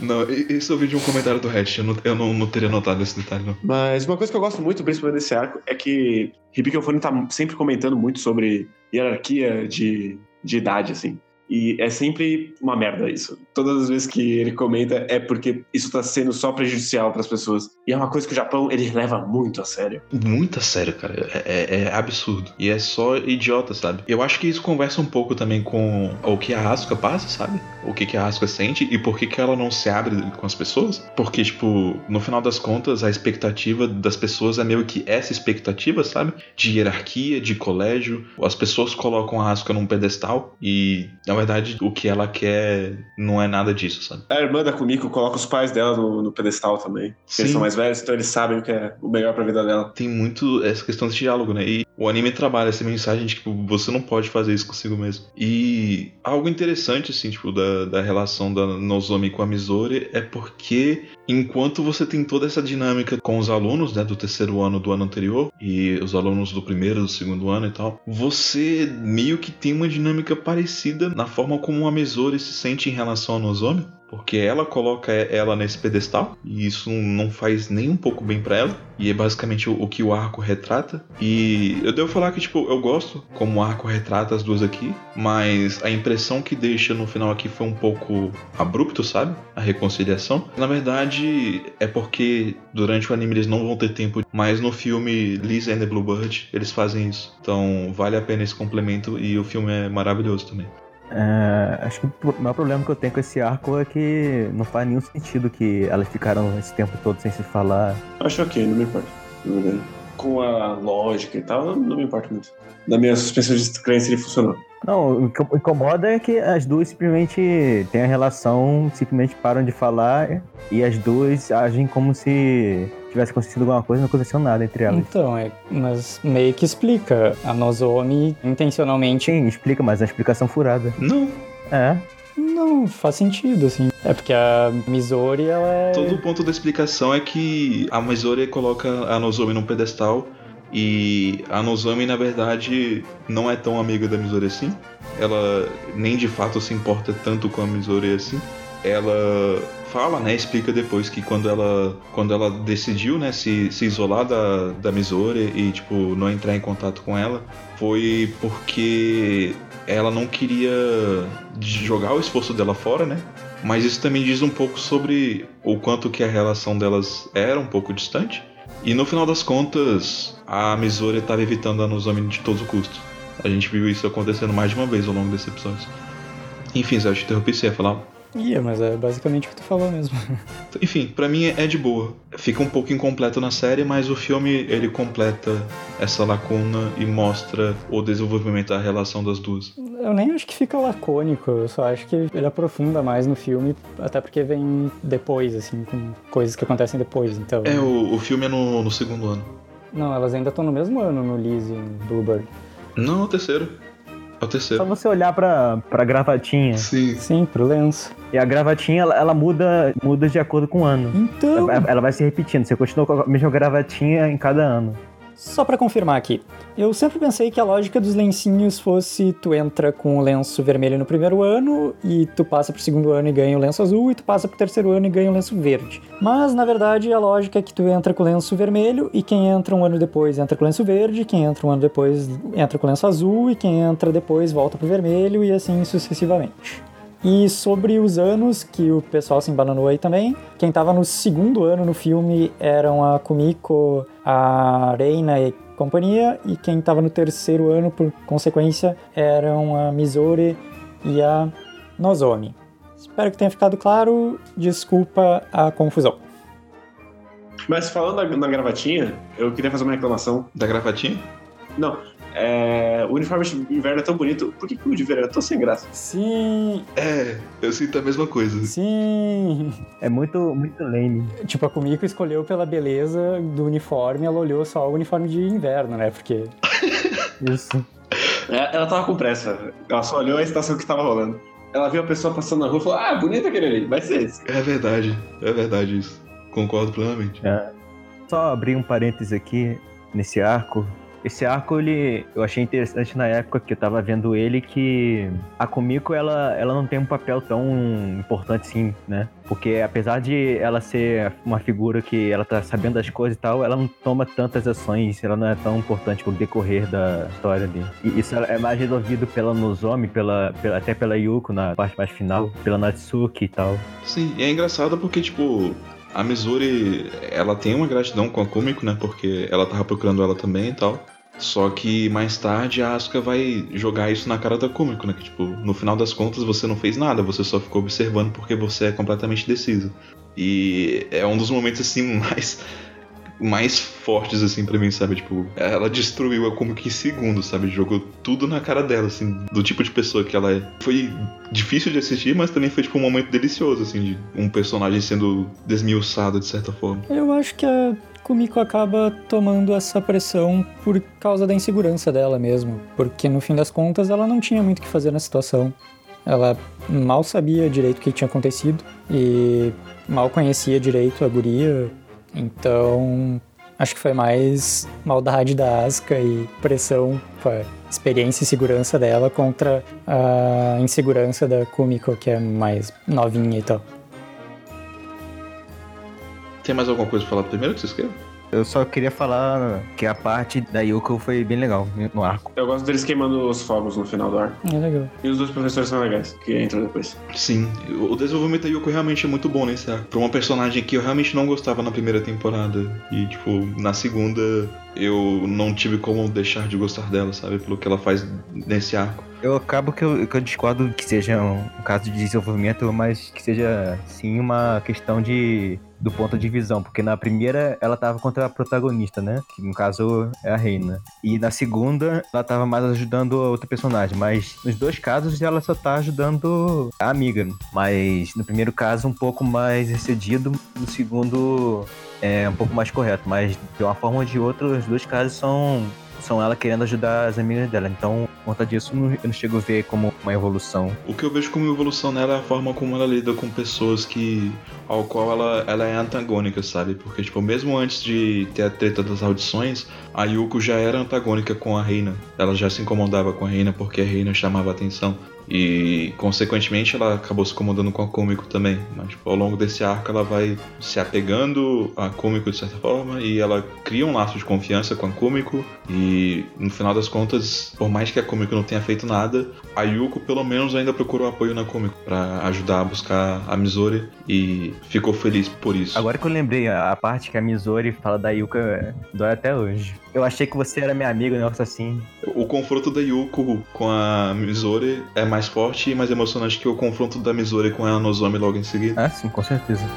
Não, isso eu vi de um comentário do Hatch, eu não, eu não, não teria notado esse detalhe, não. Mas uma coisa que eu gosto muito, principalmente desse arco, é que Hibiki Ofone tá sempre comentando muito sobre hierarquia de, de idade, assim. E é sempre uma merda isso. Todas as vezes que ele comenta é porque isso tá sendo só prejudicial pras pessoas. E é uma coisa que o Japão, ele leva muito a sério. Muito a sério, cara. É, é- é absurdo. E é só idiota, sabe? Eu acho que isso conversa um pouco também com o que a Asuka passa, sabe? O que, que a Asuka sente e por que, que ela não se abre com as pessoas. Porque, tipo, no final das contas, a expectativa das pessoas é meio que essa expectativa, sabe? De hierarquia, de colégio. As pessoas colocam a Asuka num pedestal e, na verdade, o que ela quer não é nada disso, sabe? A irmã da Kumiko coloca os pais dela no, no pedestal também. Sim. Eles são mais velhos, então eles sabem o que é o melhor pra vida dela. Tem muito essa questão de diálogo, né? E o anime trabalha essa mensagem de que tipo, você não pode fazer isso consigo mesmo. E algo interessante, assim, tipo, da, da relação da Nozomi com a Misori é porque enquanto você tem toda essa dinâmica com os alunos, né, do terceiro ano do ano anterior e os alunos do primeiro, do segundo ano e tal, você meio que tem uma dinâmica parecida na forma como a Misori se sente em relação a Nozomi. Porque ela coloca ela nesse pedestal e isso não faz nem um pouco bem pra ela. E é basicamente o, o que o arco retrata. E eu devo falar que, tipo, eu gosto como o arco retrata as duas aqui, mas a impressão que deixa no final aqui foi um pouco abrupto, sabe? A reconciliação. Na verdade, é porque durante o anime eles não vão ter tempo, mas no filme Lisa and the Bluebird eles fazem isso. Então vale a pena esse complemento e o filme é maravilhoso também. É, acho que o maior problema que eu tenho com esse arco é que não faz nenhum sentido que elas ficaram esse tempo todo sem se falar. Acho ok, não me importa. na verdade. Com a lógica e tal, não, não me importa muito. Na minha suspensão de crença ele funcionou. Não, o que incomoda é que as duas simplesmente têm a relação, simplesmente param de falar e as duas agem como se tivesse acontecido alguma coisa e não aconteceu nada entre elas. Então, é, mas meio que explica. A Nozomi intencionalmente. Sim, explica, mas é uma explicação furada. Não, É. Não, faz sentido, assim. É porque a Misori, ela é. Todo o ponto da explicação é que a Misori coloca a Nozomi num pedestal e a Nozomi, na verdade, não é tão amiga da Misori assim. Ela nem de fato se importa tanto com a Misori assim. Ela fala, né, explica depois que quando ela, quando ela decidiu, né, se, se isolar da, da Misori e, tipo, não entrar em contato com ela, foi porque ela não queria jogar o esforço dela fora, né? Mas isso também diz um pouco sobre o quanto que a relação delas era um pouco distante. E no final das contas, a Misori estava evitando a Nozomi de todo custo. A gente viu isso acontecendo mais de uma vez ao longo desse episódio. Enfim, Zé, eu te interrompi, você ia falar? Ia, mas é basicamente o que tu falou mesmo. [laughs] Enfim, pra mim é de boa. Fica um pouco incompleto na série, mas o filme ele completa essa lacuna e mostra o desenvolvimento da relação das duas. Eu nem acho que fica lacônico, eu só acho que ele aprofunda mais no filme, até porque vem depois, assim, com coisas que acontecem depois, então... É, o, o filme é no, no segundo ano. Não, elas ainda estão no mesmo ano no Liz e Bluebird. Não, é o terceiro. É o Só terceiro. você olhar pra, pra gravatinha. Sim. Sim, pro lenço. E a gravatinha, ela, ela muda, muda de acordo com o ano. Então, Ela, ela vai se repetindo. Você continua com a mesma gravatinha em cada ano. Só pra confirmar aqui. Eu sempre pensei que a lógica dos lencinhos fosse tu entra com o lenço vermelho no primeiro ano e tu passa pro segundo ano e ganha o lenço azul e tu passa pro terceiro ano e ganha o lenço verde. Mas na verdade a lógica é que tu entra com o lenço vermelho e quem entra um ano depois entra com o lenço verde, quem entra um ano depois entra com o lenço azul e quem entra depois volta pro vermelho e assim sucessivamente. E sobre os anos, que o pessoal se embananou aí também, quem tava no segundo ano no filme eram a Kumiko, a Reina e companhia, e quem tava no terceiro ano, por consequência, eram a Mizore e a Nozomi. Espero que tenha ficado claro, desculpa a confusão. Mas falando na, na gravatinha, eu queria fazer uma reclamação. Da gravatinha? Não, é, o uniforme de inverno é tão bonito, por que, que o de verão é tão sem graça? Sim, É, eu sinto a mesma coisa. sim. É muito, muito lame. Tipo, a Kumiko escolheu pela beleza do uniforme, ela olhou só o uniforme de inverno, né? Porque [laughs] Isso. É, Ela tava com pressa, ela só olhou a estação que tava rolando. Ela viu a pessoa passando na rua e falou: Ah, bonito aquele ali, vai ser esse. É verdade, é verdade isso. Concordo plenamente. Só abrir um parêntese aqui nesse arco. Esse arco, ele, eu achei interessante na época que eu tava vendo ele, que a Kumiko, ela, ela não tem um papel tão importante assim, né? Porque apesar de ela ser uma figura que ela tá sabendo das coisas e tal, ela não toma tantas ações, ela não é tão importante pro decorrer da história dele. E isso é mais resolvido pela Nozomi, pela, pela, até pela Yuko na parte mais final, pela Natsuki e tal. Sim, é engraçado porque, tipo, a Mizuri, ela tem uma gratidão com a Kumiko, né? Porque ela tava procurando ela também e tal. Só que mais tarde a Asuka vai jogar isso na cara da Kumiko, né? Que, tipo, no final das contas você não fez nada, você só ficou observando porque você é completamente decisa. E é um dos momentos, assim, [laughs] mais mais fortes, assim, pra mim, sabe? Tipo, ela destruiu a Kumiko em segundos, sabe? Jogou tudo na cara dela, assim, do tipo de pessoa que ela é. Foi difícil de assistir, mas também foi, tipo, um momento delicioso, assim, de um personagem sendo desmiuçado, de certa forma. eu acho que a Kumiko acaba tomando essa pressão por causa da insegurança dela mesmo. Porque no fim das contas ela não tinha muito o que fazer na situação. Ela mal sabia direito o que tinha acontecido e mal conhecia direito a guria. Então acho que foi mais maldade da Asuka e pressão experiência e segurança dela contra a insegurança da Kumiko, que é mais novinha e tal. Tem mais alguma coisa pra falar primeiro que vocês querem? Eu só queria falar que a parte da Yuko foi bem legal no arco. Eu gosto deles queimando os fogos no final do ar. É legal. E os dois professores são legais, que entram depois. Sim, o desenvolvimento da Yuko realmente é muito bom nesse arco. Pra uma personagem que eu realmente não gostava na primeira temporada. E, tipo, na segunda eu não tive como deixar de gostar dela, sabe? Pelo que ela faz nesse arco. Eu acabo que eu, que eu discordo que seja um, um caso de desenvolvimento, mas que seja sim uma questão de do ponto de visão, porque na primeira ela tava contra a protagonista, né? Que no caso é a Reina. E na segunda ela tava mais ajudando a outra personagem, mas nos dois casos ela só tá ajudando a amiga. Mas no primeiro caso um pouco mais excedido, no segundo é um pouco mais correto, mas de uma forma ou de outra os dois casos são são ela querendo ajudar as amigas dela. Então, por conta disso, eu não chego a ver como uma evolução. O que eu vejo como evolução nela é a forma como ela lida com pessoas que. ao qual ela, ela é antagônica, sabe? Porque, tipo, mesmo antes de ter a treta das audições, a Yuko já era antagônica com a Reina. Ela já se incomodava com a Reina porque a Reina chamava atenção. E, consequentemente, ela acabou se incomodando com a Kumiko também. Mas, tipo, ao longo desse arco, ela vai se apegando a Kumiko de certa forma e ela cria um laço de confiança com a Kumiko. E, no final das contas, por mais que a Kumiko não tenha feito nada, a Yuko pelo menos ainda procurou apoio na Kumiko pra ajudar a buscar a Mizori e ficou feliz por isso. Agora que eu lembrei, a parte que a Mizori fala da Yuka é, dói até hoje. Eu achei que você era minha amiga, um negócio assim. O confronto da Yuko com a Mizori é mais mais forte e mais emocionante que o confronto da Missouri com a Nozomi logo em seguida. Ah, sim, com certeza.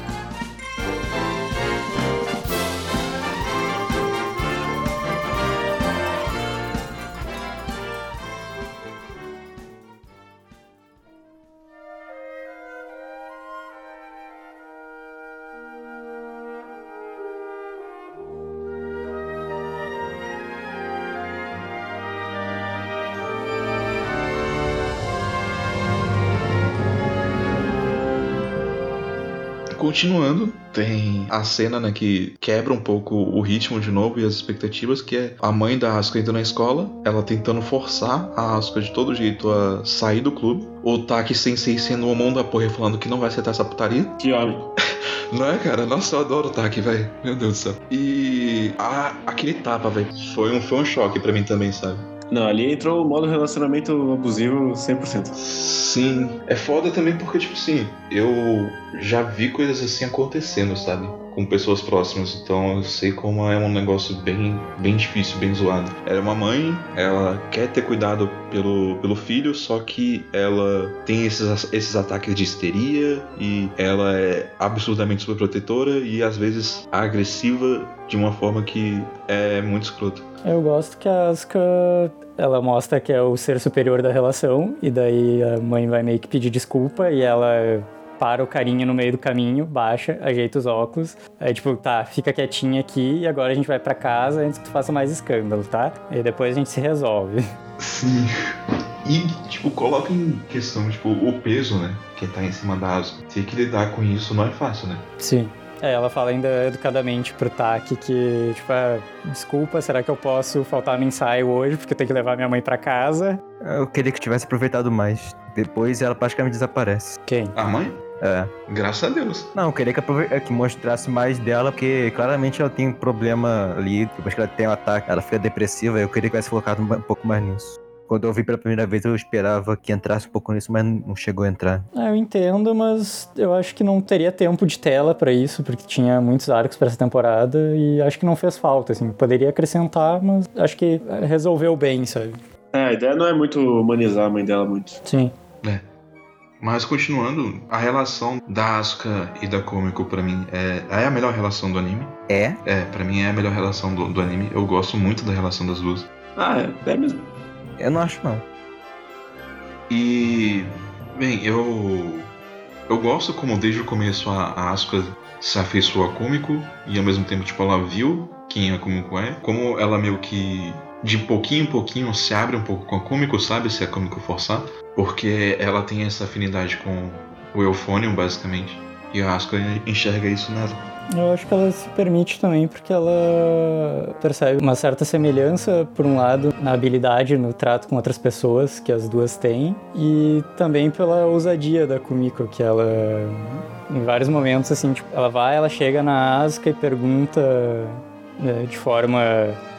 Continuando, tem a cena né, que quebra um pouco o ritmo de novo e as expectativas, que é a mãe da Asuka indo na escola, ela tentando forçar a Asuka de todo jeito a sair do clube. O Taki Sensei sendo uma mão da porra falando que não vai aceitar essa putaria. Que homem. [laughs] Não é, cara? Nossa, eu adoro o Taki, velho. Meu Deus do céu. E a- aquele tapa, velho, foi um, foi um choque pra mim também, sabe? Não, ali entrou o modo relacionamento abusivo 100%. Sim, é foda também porque, tipo assim, eu já vi coisas assim acontecendo, sabe? Com pessoas próximas, então eu sei como é um negócio bem, bem difícil, bem zoado. Ela é uma mãe, ela quer ter cuidado pelo, pelo filho, só que ela tem esses, esses ataques de histeria e ela é absurdamente superprotetora e às vezes agressiva de uma forma que é muito escrota. Eu gosto que a Asuka, ela mostra que é o ser superior da relação, e daí a mãe vai meio que pedir desculpa, e ela para o carinha no meio do caminho, baixa, ajeita os óculos, aí tipo, tá, fica quietinha aqui, e agora a gente vai pra casa antes que tu faça mais escândalo, tá? E depois a gente se resolve. Sim. E, tipo, coloca em questão, tipo, o peso, né? Que tá em cima da Asuka. Ter que lidar com isso não é fácil, né? Sim. É, ela fala ainda educadamente pro Taki que, tipo, ah, desculpa, será que eu posso faltar no ensaio hoje porque eu tenho que levar minha mãe pra casa? Eu queria que tivesse aproveitado mais. Depois ela praticamente desaparece. Quem? A mãe? É. Graças a Deus. Não, eu queria que, é, que mostrasse mais dela, porque claramente ela tem um problema ali. Depois que ela tem um ataque, ela fica depressiva. Eu queria que tivesse colocado um, um pouco mais nisso. Quando eu vi pela primeira vez, eu esperava que entrasse um pouco nisso, mas não chegou a entrar. Ah, eu entendo, mas eu acho que não teria tempo de tela pra isso, porque tinha muitos arcos pra essa temporada e acho que não fez falta, assim. Poderia acrescentar, mas acho que resolveu bem, sabe? É, a ideia não é muito humanizar a mãe dela muito. Sim. Mas continuando, a relação da Asuka e da Komiko pra mim é, é a melhor relação do anime. É? É, pra mim é a melhor relação do, do anime. Eu gosto muito da relação das duas. Ah, é, é mesmo. Eu não acho, não. E, bem, eu eu gosto como desde o começo a, a Asuka se afeiçoou a Komiko e ao mesmo tempo tipo ela viu quem a Komiko é, como ela meio que de pouquinho em pouquinho se abre um pouco com a Komiko, sabe, se a Komiko forçar, porque ela tem essa afinidade com o Euphonium basicamente. E a Asuka enxerga isso nela. Eu acho que ela se permite também porque ela percebe uma certa semelhança, por um lado, na habilidade no trato com outras pessoas que as duas têm, e também pela ousadia da Kumiko, que ela, em vários momentos, assim, tipo, ela vai, ela chega na Asuka e pergunta de forma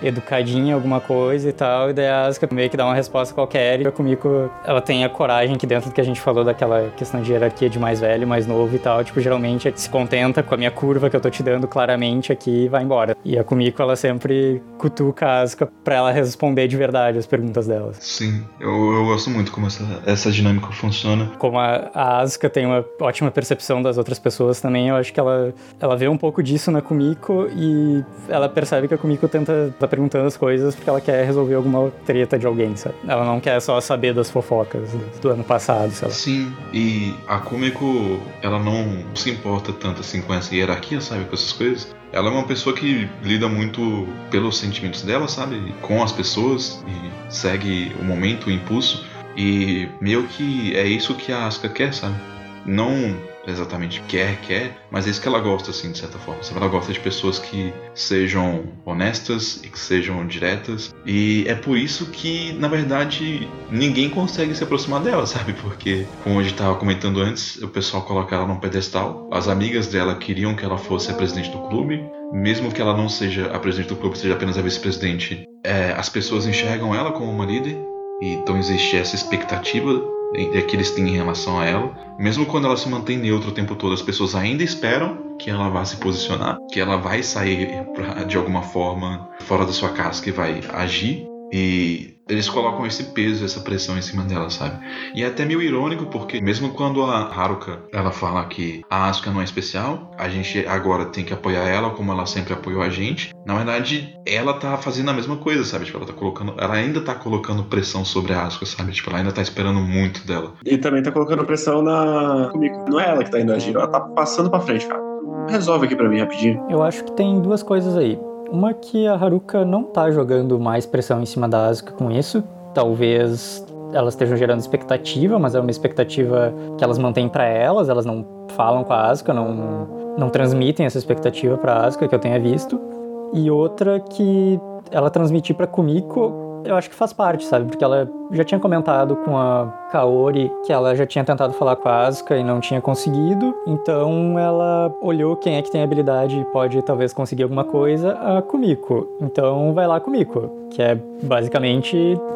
educadinha alguma coisa e tal, e daí a Asuka meio que dá uma resposta qualquer e a Kumiko, ela tem a coragem que dentro do que a gente falou daquela questão de hierarquia de mais velho, mais novo e tal, tipo, geralmente se contenta com a minha curva que eu tô te dando claramente aqui e vai embora. E a Kumiko, ela sempre cutuca a Asuka pra ela responder de verdade as perguntas delas. Sim, eu, eu gosto muito como essa, essa dinâmica funciona. Como a, a Asuka tem uma ótima percepção das outras pessoas também, eu acho que ela, ela vê um pouco disso na Kumiko e ela percebe que a Kumiko tenta tá perguntando as coisas porque ela quer resolver alguma treta de alguém, sabe? Ela não quer só saber das fofocas do, ano passado, sei lá. Sim, e a Kumiko, ela não se importa tanto assim com essa hierarquia, sabe, com essas coisas. Ela é uma pessoa que lida muito pelos sentimentos dela, sabe, com as pessoas e segue o momento, o impulso. E meio que é isso que a Asuka quer, sabe? Não exatamente quer, quer, mas é isso que ela gosta, assim, de certa forma. Ela gosta de pessoas que sejam honestas e que sejam diretas. E é por isso que, na verdade, ninguém consegue se aproximar dela, sabe? Porque, como a gente estava comentando antes, o pessoal coloca ela num pedestal. As amigas dela queriam que ela fosse a presidente do clube. Mesmo que ela não seja a presidente do clube, seja apenas a vice-presidente, é, as pessoas enxergam ela como uma líder. E então existe essa expectativa é que eles têm em relação a ela. Mesmo quando ela se mantém neutra o tempo todo, as pessoas ainda esperam que ela vá se posicionar, que ela vai sair pra, de alguma forma fora da sua casa, que vai agir. E eles colocam esse peso, essa pressão em cima dela, sabe? E é até meio irônico porque mesmo quando a Haruka ela fala que a Asuka não é especial, a gente agora tem que apoiar ela como ela sempre apoiou a gente. Na verdade, ela tá fazendo a mesma coisa, sabe? Tipo, ela tá colocando, ela ainda tá colocando pressão sobre a Asuka, sabe? Tipo, ela ainda tá esperando muito dela. E também tá colocando pressão na comigo. Não é ela que tá indo agir, ela tá passando pra frente, cara. Resolve aqui pra mim rapidinho. Eu acho que tem duas coisas aí. Uma que a Haruka não tá jogando mais pressão em cima da Asuka com isso. Talvez elas estejam gerando expectativa, mas é uma expectativa que elas mantêm pra elas, elas não falam com a Asuka, não, não transmitem essa expectativa pra Asuka que eu tenha visto. E outra que ela transmitir pra Kumiko, eu acho que faz parte, sabe? Porque ela já tinha comentado com a Kaori que ela já tinha tentado falar com a Asuka e não tinha conseguido. Então ela olhou quem é que tem habilidade e pode talvez conseguir alguma coisa, a Kumiko. Então vai lá Kumiko, que é basicamente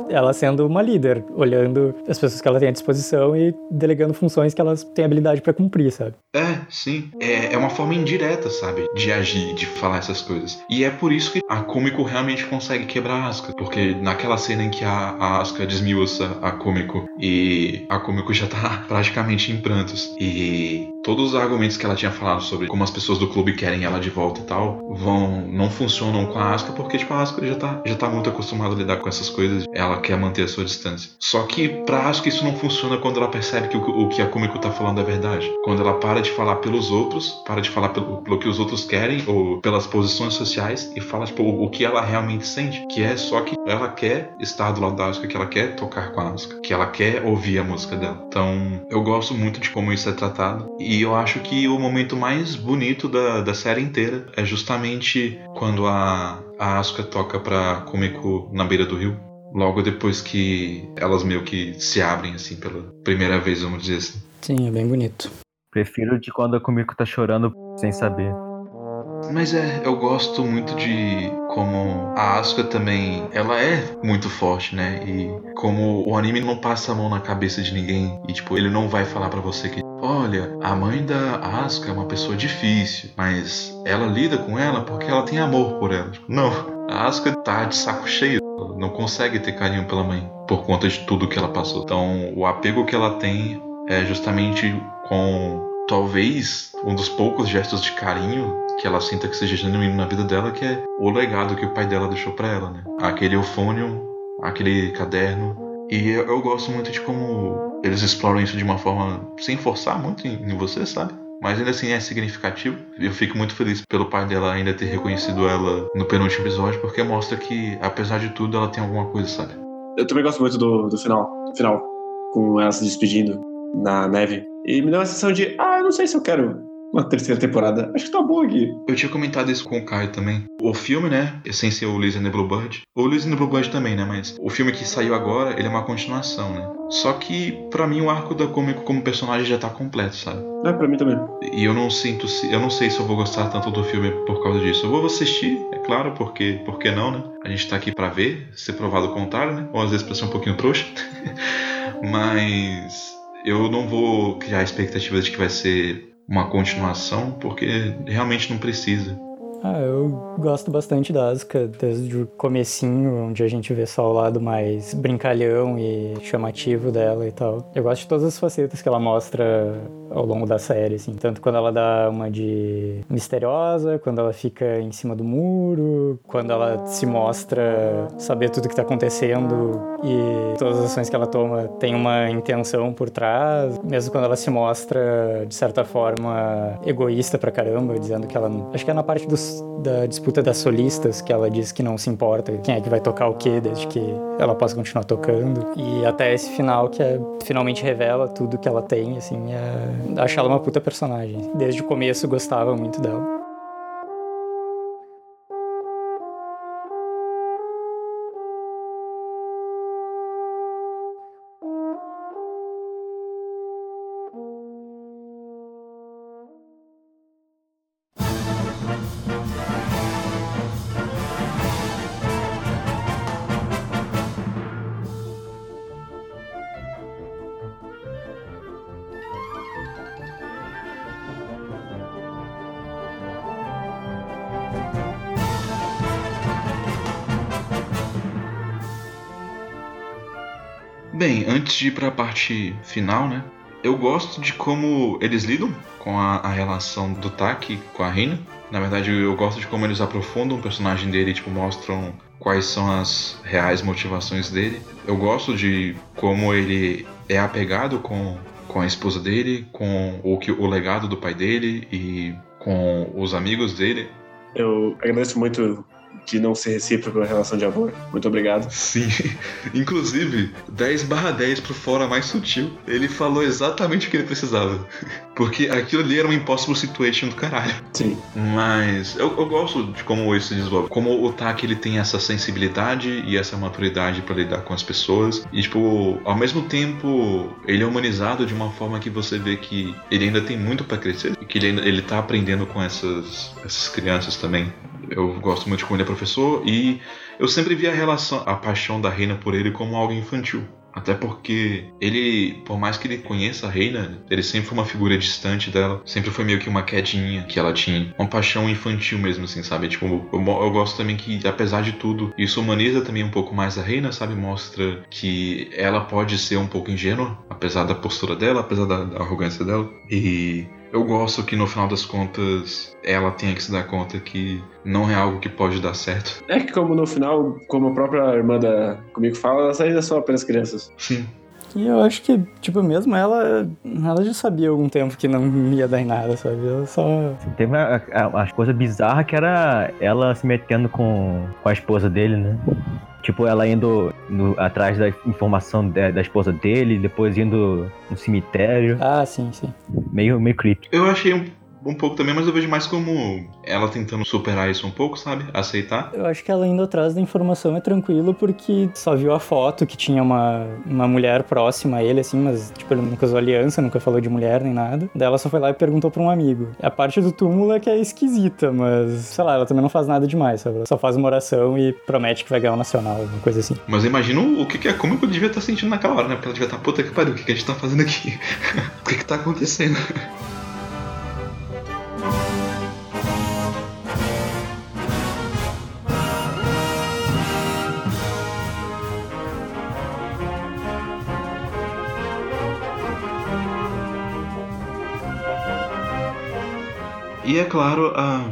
ela sendo uma líder, olhando as pessoas que ela tem à disposição e delegando funções que elas têm habilidade pra cumprir, sabe? É, sim. É, é uma forma indireta, sabe? De agir, de falar essas coisas. E é por isso que a Kumiko realmente consegue quebrar a Asuka. Porque naquela cena em que a, a Asuka desmiuça a Kumiko e a Kumiko já tá praticamente em prantos. E todos os argumentos que ela tinha falado sobre como as pessoas do clube querem ela de volta e tal, vão não funcionam com a Asuka porque tipo a Asuka já tá já tá muito acostumada a lidar com essas coisas, ela quer manter a sua distância. Só que pra Asuka isso não funciona quando ela percebe que o, o que a Kumiko tá falando é verdade. Quando ela para de falar pelos outros, para de falar pelo, pelo que os outros querem ou pelas posições sociais e fala tipo o, o que ela realmente sente, que é só que ela quer estar do lado da Asuka, que ela quer tocar com a Asuka, que ela quer ouvir a música dela. Então, eu gosto muito de como isso é tratado e eu acho que o momento mais bonito da, da série inteira é justamente quando a, a Asuka toca pra Kumiko na beira do rio. Logo depois que elas meio que se abrem, assim, pela primeira vez, vamos dizer assim. Sim, é bem bonito. Prefiro de quando a Kumiko tá chorando sem saber. Mas é, eu gosto muito de como a Asuka também, ela é muito forte, né? E como o anime não passa a mão na cabeça de ninguém e tipo, ele não vai falar pra você que Olha, a mãe da Asuka é uma pessoa difícil, mas ela lida com ela porque ela tem amor por ela. Tipo, não, a Asuka tá de saco cheio, não consegue ter carinho pela mãe por conta de tudo que ela passou. Então, o apego que ela tem é justamente com talvez um dos poucos gestos de carinho que ela sinta que seja genuíno na vida dela, que é o legado que o pai dela deixou pra ela, né? Aquele eufônio, aquele caderno. E eu, eu gosto muito de como eles exploram isso de uma forma sem forçar muito em, em você, sabe? Mas ainda assim é significativo. Eu fico muito feliz pelo pai dela ainda ter reconhecido ela no penúltimo episódio, porque mostra que, apesar de tudo, ela tem alguma coisa, sabe? Eu também gosto muito do, do final. Do final. Com ela se despedindo na neve. E me deu uma sensação de, não sei se eu quero uma terceira temporada. Acho que tá bom aqui. Eu tinha comentado isso com o Caio também. O filme, né? Sem ser o Liz and the Bluebird. O Liz and the Bluebird também, né? Mas o filme que saiu agora, ele é uma continuação, né? Só que, pra mim, o arco da Comico como personagem já tá completo, sabe? É, pra mim também. E eu não sinto se. Eu não sei se eu vou gostar tanto do filme por causa disso. Eu vou assistir, é claro, porque. Por que não, né? A gente tá aqui pra ver, ser provado o contrário, né? Ou às vezes pra ser um pouquinho trouxa. [laughs] Mas. Eu não vou criar a expectativa de que vai ser uma continuação, porque realmente não precisa. Ah, eu gosto bastante da Asuka desde o comecinho, onde a gente vê só o lado mais brincalhão e chamativo dela e tal. Eu gosto de todas as facetas que ela mostra ao longo da série, assim. Tanto quando ela dá uma de misteriosa, quando ela fica em cima do muro, quando ela se mostra saber tudo que tá acontecendo e todas as ações que ela toma tem uma intenção por trás. Mesmo quando ela se mostra, de certa forma, egoísta pra caramba, dizendo que ela... Acho que é na parte dos da disputa das solistas, que ela diz que não se importa quem é que vai tocar o quê, desde que ela possa continuar tocando. E até esse final, que é, finalmente revela tudo que ela tem, assim, é, acho ela uma puta personagem. Desde o começo gostava muito dela. Bem, antes de ir pra parte final, né? Eu gosto de como eles lidam com a, a relação do Taki com a Reina. Na verdade, eu gosto de como eles aprofundam o personagem dele, tipo, mostram quais são as reais motivações dele. Eu gosto de como ele é apegado com, com a esposa dele, com o, que, o legado do pai dele e com os amigos dele. Eu agradeço muito de não ser recíproco a relação de amor. Muito obrigado. Sim, [laughs] inclusive 10 barra 10 pro fora mais sutil. Ele falou exatamente o que ele precisava. Porque aquilo ali era um impossible situation do caralho. Sim. Mas eu, eu gosto de como isso se desenvolve. Como o Taki ele tem essa sensibilidade e essa maturidade pra lidar com as pessoas. E, tipo, ao mesmo tempo, ele é humanizado de uma forma que você vê que ele ainda tem muito pra crescer. E que ele, ainda, ele tá aprendendo com essas, essas crianças também. Eu gosto muito de como ele é professor e eu sempre vi a relação, a paixão da Reina por ele como algo infantil. Até porque ele, por mais que ele conheça a Reina, ele sempre foi uma figura distante dela. Sempre foi meio que uma quedinha que ela tinha. Uma paixão infantil mesmo, assim, sabe? Tipo, eu, eu gosto também que, apesar de tudo, isso humaniza também um pouco mais a Reina, sabe? Mostra que ela pode ser um pouco ingênua, apesar da postura dela, apesar da, da arrogância dela. E eu gosto que no final das contas ela tenha que se dar conta que não é algo que pode dar certo. É que como no final, como a própria irmã da comigo fala, elas ainda são apenas crianças. Sim. E eu acho que, tipo, mesmo ela, ela já sabia há algum tempo que não ia dar em nada, sabe? Ela só. Teve a, a, as coisas bizarras que era ela se metendo com, com a esposa dele, né? Tipo, ela indo no- atrás da informação da, da esposa dele, depois indo no cemitério. Ah, sim, sim. Meio, meio creepy. Eu achei um, um pouco também, mas eu vejo mais como ela tentando superar isso um pouco, sabe? Aceitar. Eu acho que ela indo atrás da informação é tranquilo porque só viu a foto que tinha uma, uma mulher próxima a ele, assim, mas, tipo, ele nunca usou aliança, nunca falou de mulher nem nada. Daí ela só foi lá e perguntou pra um amigo. A parte do túmulo é que é esquisita, mas, sei lá, ela também não faz nada demais, sabe? Ela só faz uma oração e promete que vai ganhar o nacional, uma coisa assim. Mas eu imagino o que, que a Comico devia estar sentindo naquela hora, né? Porque ela devia estar, puta que pariu, o que, que a gente tá fazendo aqui? [laughs] o que, que tá acontecendo? E é claro, a,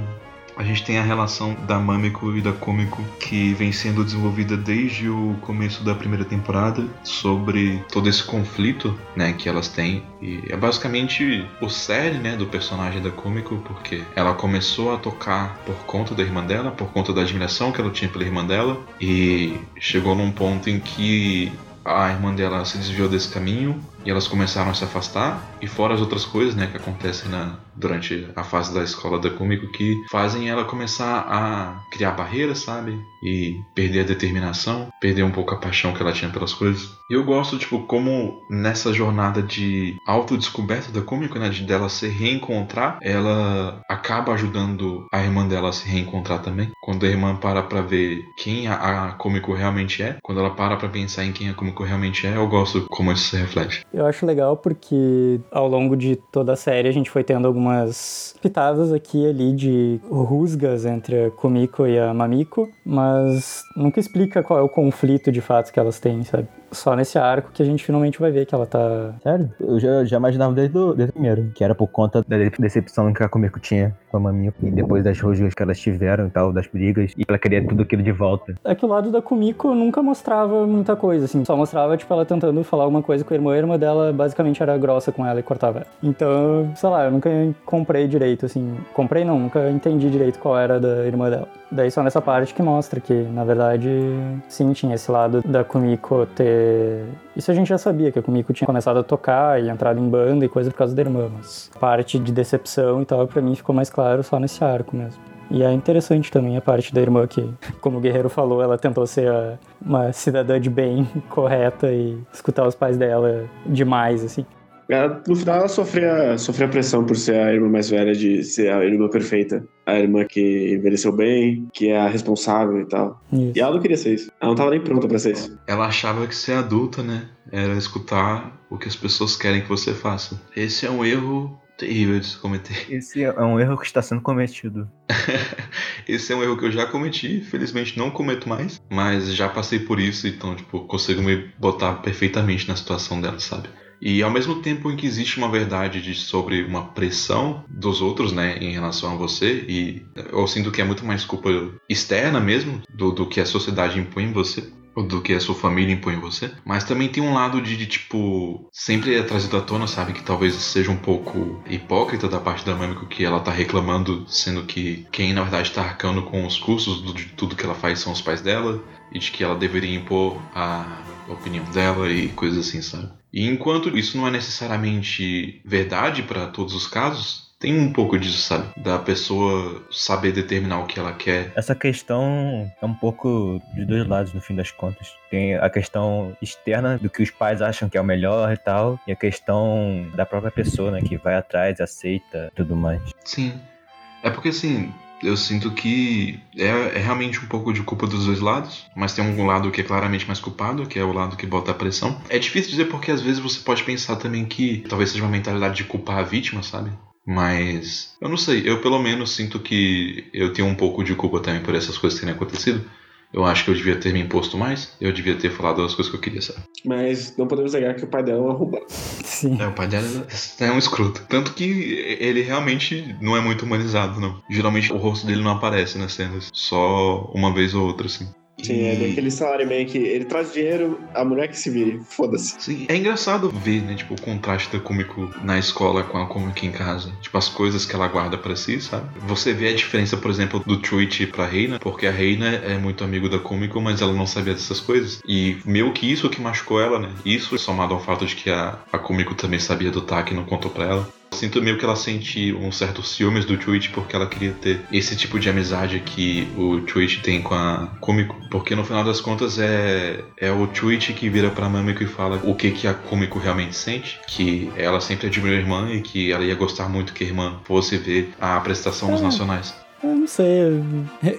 a gente tem a relação da Mamiko e da Komiko que vem sendo desenvolvida desde o começo da primeira temporada sobre todo esse conflito, né, que elas têm. E é basicamente o série, né, do personagem da Komiko, porque ela começou a tocar por conta da irmã dela, por conta da admiração que ela tinha pela irmã dela, e chegou num ponto em que a irmã dela se desviou desse caminho e elas começaram a se afastar e fora as outras coisas né que acontecem na, durante a fase da escola da Kumiko que fazem ela começar a criar barreiras sabe? E perder a determinação perder um pouco a paixão que ela tinha pelas coisas. E eu gosto tipo como nessa jornada de autodescoberta da Kumiko né de dela se reencontrar ela acaba ajudando a irmã dela a se reencontrar também. Quando a irmã para pra ver quem a, a Kumiko realmente é quando ela para pra pensar em quem a Kumiko realmente é eu gosto como isso se reflete. Eu acho legal porque ao longo de toda a série a gente foi tendo algumas pitadas aqui e ali de rusgas entre a Kumiko e a Mamiko, mas nunca explica qual é o conflito de fato que elas têm, sabe? Só nesse arco que a gente finalmente vai ver que ela tá. Sério? Eu já, já imaginava desde o, desde o primeiro, que era por conta da de- decepção que a Komiko tinha com a Maminha. E depois das rusgas que elas tiveram e tal, das brigas. E ela queria tudo aquilo de volta. É que o lado da Kumiko nunca mostrava muita coisa, assim. Só mostrava, tipo, ela tentando falar alguma coisa com a irmã, a irmã dela basicamente era grossa com ela e cortava ela. Então, sei lá, eu nunca comprei direito, assim. Comprei não, nunca entendi direito qual era da irmã dela. Daí só nessa parte que mostra que, na verdade, sim, tinha esse lado da Kumiko ter. Isso a gente já sabia, que a Kumiko tinha começado a tocar e entrado em banda e coisa por causa da irmã, mas parte de decepção e tal, pra mim ficou mais claro só nesse arco mesmo. E é interessante também a parte da irmã que, como o Guerreiro falou, ela tentou ser uma cidadã de bem, [laughs] correta e escutar os pais dela demais, assim. Ela, no final ela sofria, sofria pressão por ser a irmã mais velha, de ser a irmã perfeita. A irmã que envelheceu bem, que é a responsável e tal. Isso. E ela não queria ser isso. Ela não tava nem pronta pra ser isso. ela achava que ser adulta, né, era escutar o que as pessoas querem que você faça. Esse é um erro terrível de se cometer. [laughs] Esse é um erro que está sendo cometido. Esse é um erro que eu já cometi, felizmente não cometo mais, mas já passei por isso, então, tipo, consigo me botar perfeitamente na situação dela, sabe? E ao mesmo tempo em que existe uma verdade de, sobre uma pressão dos outros, né, em relação a você, e eu sinto que é muito mais culpa externa mesmo do, do que a sociedade impõe em você, do que a sua família impõe em você, mas também tem um lado de, de, tipo, sempre é trazido à tona, sabe, que talvez seja um pouco hipócrita da parte da Mamiko que ela tá reclamando, sendo que quem na verdade tá arcando com os custos de tudo que ela faz são os pais dela, e de que ela deveria impor a opinião dela e coisas assim, sabe? E enquanto isso não é necessariamente verdade para todos os casos, tem um pouco disso, sabe? Da pessoa saber determinar o que ela quer. Essa questão é um pouco de dois lados, no fim das contas. Tem a questão externa do que os pais acham que é o melhor e tal, e a questão da própria pessoa, né, que vai atrás, aceita tudo mais. Sim. É porque assim, eu sinto que é, é realmente um pouco de culpa dos dois lados, mas tem um lado que é claramente mais culpado, que é o lado que bota a pressão. É difícil dizer porque às vezes você pode pensar também que talvez seja uma mentalidade de culpar a vítima, sabe? Mas eu não sei, eu pelo menos sinto que eu tenho um pouco de culpa também por essas coisas terem acontecido. Eu acho que eu devia ter me imposto mais, eu devia ter falado as coisas que eu queria, sabe? Mas não podemos negar que o pai dela é uma roubada. Sim. É, o pai dela é um escroto. Tanto que ele realmente não é muito humanizado, não. Geralmente o rosto dele não aparece nas cenas. Só uma vez ou outra, assim. Sim, é daquele salário meio que ele traz dinheiro, a mulher que se vire, foda-se. Sim, é engraçado ver, né, tipo, o contraste da Kumiko na escola com a Kumiko em casa. Tipo, as coisas que ela guarda pra si, sabe? Você vê a diferença, por exemplo, do Chuichi pra Reina, porque a Reina é muito amigo da Kumiko, mas ela não sabia dessas coisas. E meio que isso que machucou ela, né? Isso somado ao fato de que a, a Kumiko também sabia do Taki e não contou pra ela. Sinto meio que ela sente um certo ciúmes do Chuichi porque ela queria ter esse tipo de amizade que o Chuichi tem com a Kumiko. Porque no final das contas é, é o Chuichi que vira pra Mamiko e fala o que, que a Kumiko realmente sente. Que ela sempre admirou a irmã e que ela ia gostar muito que a irmã fosse ver a apresentação nos É. nacionais. Eu não sei,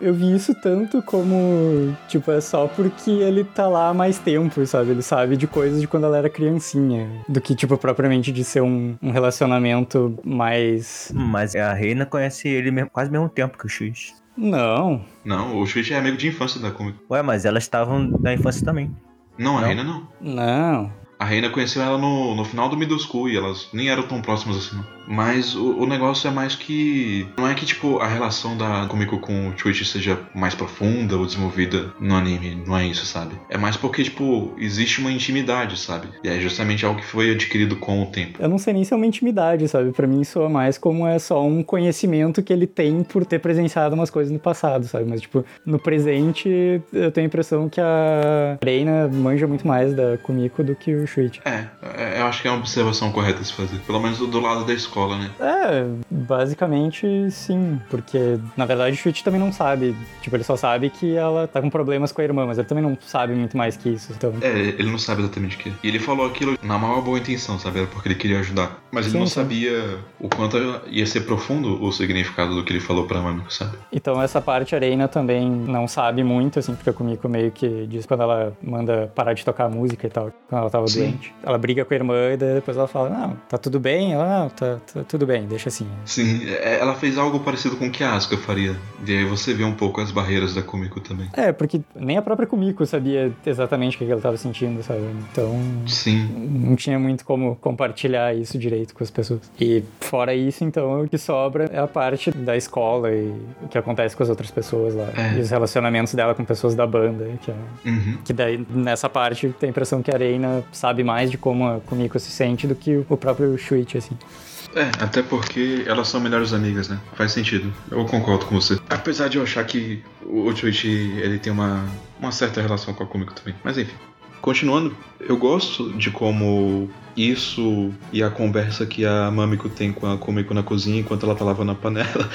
eu, vi isso tanto como, tipo, é só porque ele tá lá há mais tempo, sabe? Ele sabe de coisas de quando ela era criancinha, do que, tipo, propriamente de ser um, um relacionamento mais... Mas a Reina conhece ele mesmo, quase ao mesmo tempo que o X. Não, Não, o Chuichi é amigo de infância da Kumiko. Ué, mas elas estavam da infância também. Não, a Não? Reina não. não. A Reina conheceu ela no, no final do middle school e elas nem eram tão próximas assim, não. Mas o, o negócio é mais que. Não é que, tipo, a relação da Kumiko com o Chuichi seja mais profunda ou desenvolvida no anime. Não é isso, sabe? É mais porque, tipo, existe uma intimidade, sabe? E é justamente algo que foi adquirido com o tempo. Eu não sei nem se é uma intimidade, sabe? Pra mim soa mais como é só um conhecimento que ele tem por ter presenciado umas coisas no passado, sabe? Mas, tipo, no presente, eu tenho a impressão que a Reina manja muito mais da Kumiko do que o Shuichi. É, é, eu acho que é uma observação correta se fazer. Pelo menos do, do lado da escola, né? É, basicamente sim, porque na verdade o Shuichi também não sabe. Tipo, ele só sabe que ela tá com problemas com a irmã, mas ele também não sabe muito mais que isso. Então, É, ele não sabe exatamente o que. E ele falou aquilo na maior boa intenção, sabe? Era porque ele queria ajudar. Mas ele Sim, não sim. sabia o quanto ia ser profundo o significado do que ele falou pra Mamiko, sabe? então essa parte a Reina também não sabe muito, assim, porque a Kumiko meio que diz quando ela manda parar de tocar música e tal, quando ela tava Sim. doente. Ela briga com a irmã e daí depois ela fala, não, tá tudo bem? Ela, não, tá tudo bem, deixa assim. Sim, é- ela fez algo parecido com o que a Asuka faria. E aí você vê um pouco as barreiras da Kumiko também. É, porque nem a própria Kumiko sabia exatamente o que ela tava sentindo, sabe? Então, Sim, não tinha muito como compartilhar isso direito com as pessoas. E fora isso, então, o que sobra é a parte da escola e o que acontece com as outras pessoas lá. É. E os relacionamentos dela com pessoas da banda, que, é- uhum. que daí, nessa parte, tem a impressão que a Reina sabe mais de como a Kumiko se sente do que o próprio Shuichi, assim. É, até porque elas são melhores amigas, né? Faz sentido. Eu concordo com você. Apesar de eu achar que o Chuichi, ele tem uma, uma certa relação com a Kumiko também. Mas enfim. Continuando, eu gosto de como isso e a conversa que a Mamiko tem com a Kumiko na cozinha enquanto ela tá lavando a panela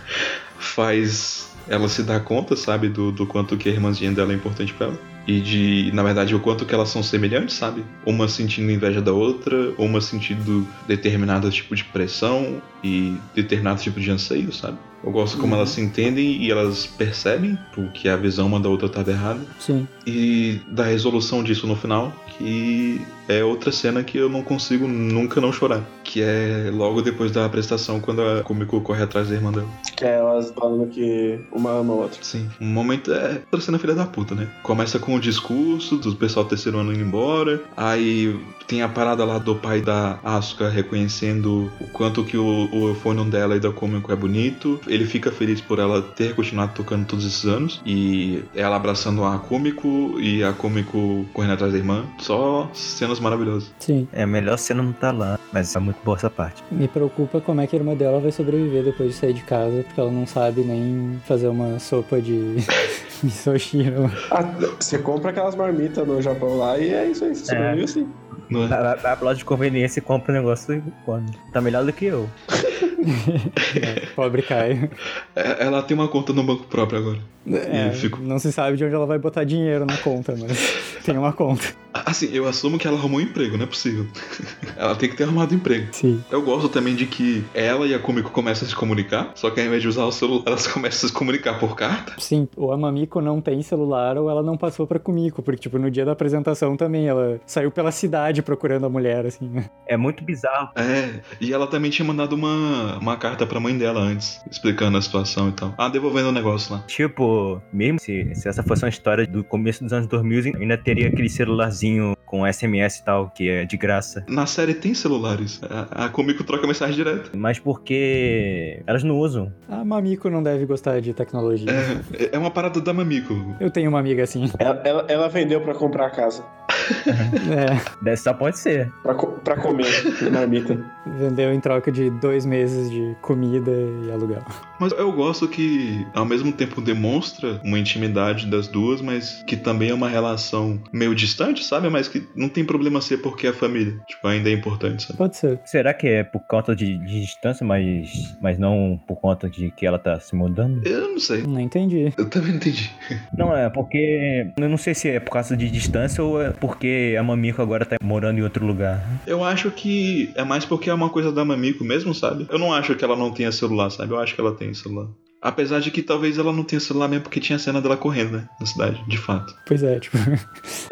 [laughs] faz ela se dar conta, sabe, do, do quanto que a irmãzinha dela é importante pra ela. E de, na verdade, o quanto que elas são semelhantes, sabe? Uma sentindo inveja da outra, uma sentindo determinado tipo de pressão e determinado tipo de anseio, sabe? Eu gosto como elas se entendem e elas percebem que a visão uma da outra estava errada. Sim. E da resolução disso no final, que é outra cena que eu não consigo nunca não chorar. que é logo depois da apresentação, quando a Kumiko corre atrás da irmã dela. É elas falando que uma ama a outra. Sim, um momento é parecendo a filha da puta, né? Começa com o discurso do pessoal do terceiro ano indo embora, aí tem a parada lá do pai da Asuka reconhecendo o quanto que o, o fone dela e da Kumiko é bonito. Ele fica feliz por ela ter continuado tocando todos esses anos, e ela abraçando a Kumiko e a Kumiko correndo atrás da irmã. Só cenas maravilhosas. Sim. É melhor você não tá lá, mas é muito boa essa parte. Me preocupa como é que a irmã dela vai sobreviver depois de sair de casa, porque ela não sabe nem fazer uma sopa de [laughs] misoshiro. Ah, você compra aquelas marmitas no Japão lá e é isso aí, você É. sobrevive assim. É? Vai vai pra loja de conveniência compra um negócio e come. Tá melhor do que eu. [laughs] [laughs] É, pobre Caio. É, Ela tem uma conta no banco próprio agora. É, eu fico- Não se sabe de onde ela vai botar dinheiro na conta, mas [laughs] tem uma conta. Assim, eu assumo que ela arrumou um emprego, não é possível. [laughs] ela tem que ter arrumado um emprego. Sim. Eu gosto também de que ela e a Kumiko começam a se comunicar, só que ao invés de usar o celular, elas [laughs] começam a se comunicar por carta. Sim, ou a Mamiko não tem celular ou ela não passou pra Kumiko, porque, tipo, no dia da apresentação também, ela saiu pela cidade procurando a mulher, assim. né? É muito bizarro. É, e ela também tinha mandado uma, uma carta pra mãe dela antes, explicando a situação e tal. Ah, devolvendo o negócio lá. Tipo, mesmo se, se essa fosse uma história do começo dos anos 2000, ainda teria aquele celularzinho com SMS e tal, que é de graça. Na série tem celulares. A, a Kumiko troca mensagem direto. Mas porque elas não usam. A Mamiko não deve gostar de tecnologia. É, é uma parada da Mamiko. Eu tenho uma amiga assim. Ela, ela, ela vendeu pra comprar a casa. [laughs] É, Dessa só pode ser. Pra, co- pra comer marmita. vendeu em troca de dois meses de comida e aluguel. Mas eu gosto que, ao mesmo tempo, demonstra uma intimidade das duas, mas que também é uma relação meio distante, sabe? Mas que não tem problema ser porque é família. Tipo, ainda é importante, sabe? Pode ser. Será que é por conta de, de distância, mas, mas não por conta de que ela tá se mudando? Eu não sei. Não entendi. Eu também não entendi. Não, é porque. Eu não sei se é por causa de distância ou é porque a Mamiko agora tá morando em outro lugar. Eu acho que é mais porque é uma coisa da Mamiko mesmo, sabe? Eu não acho que ela não tenha celular, sabe? Eu acho que ela tem celular. Apesar de que talvez ela não tenha celular mesmo porque tinha a cena dela correndo, né? Na cidade, de fato. Pois é, tipo.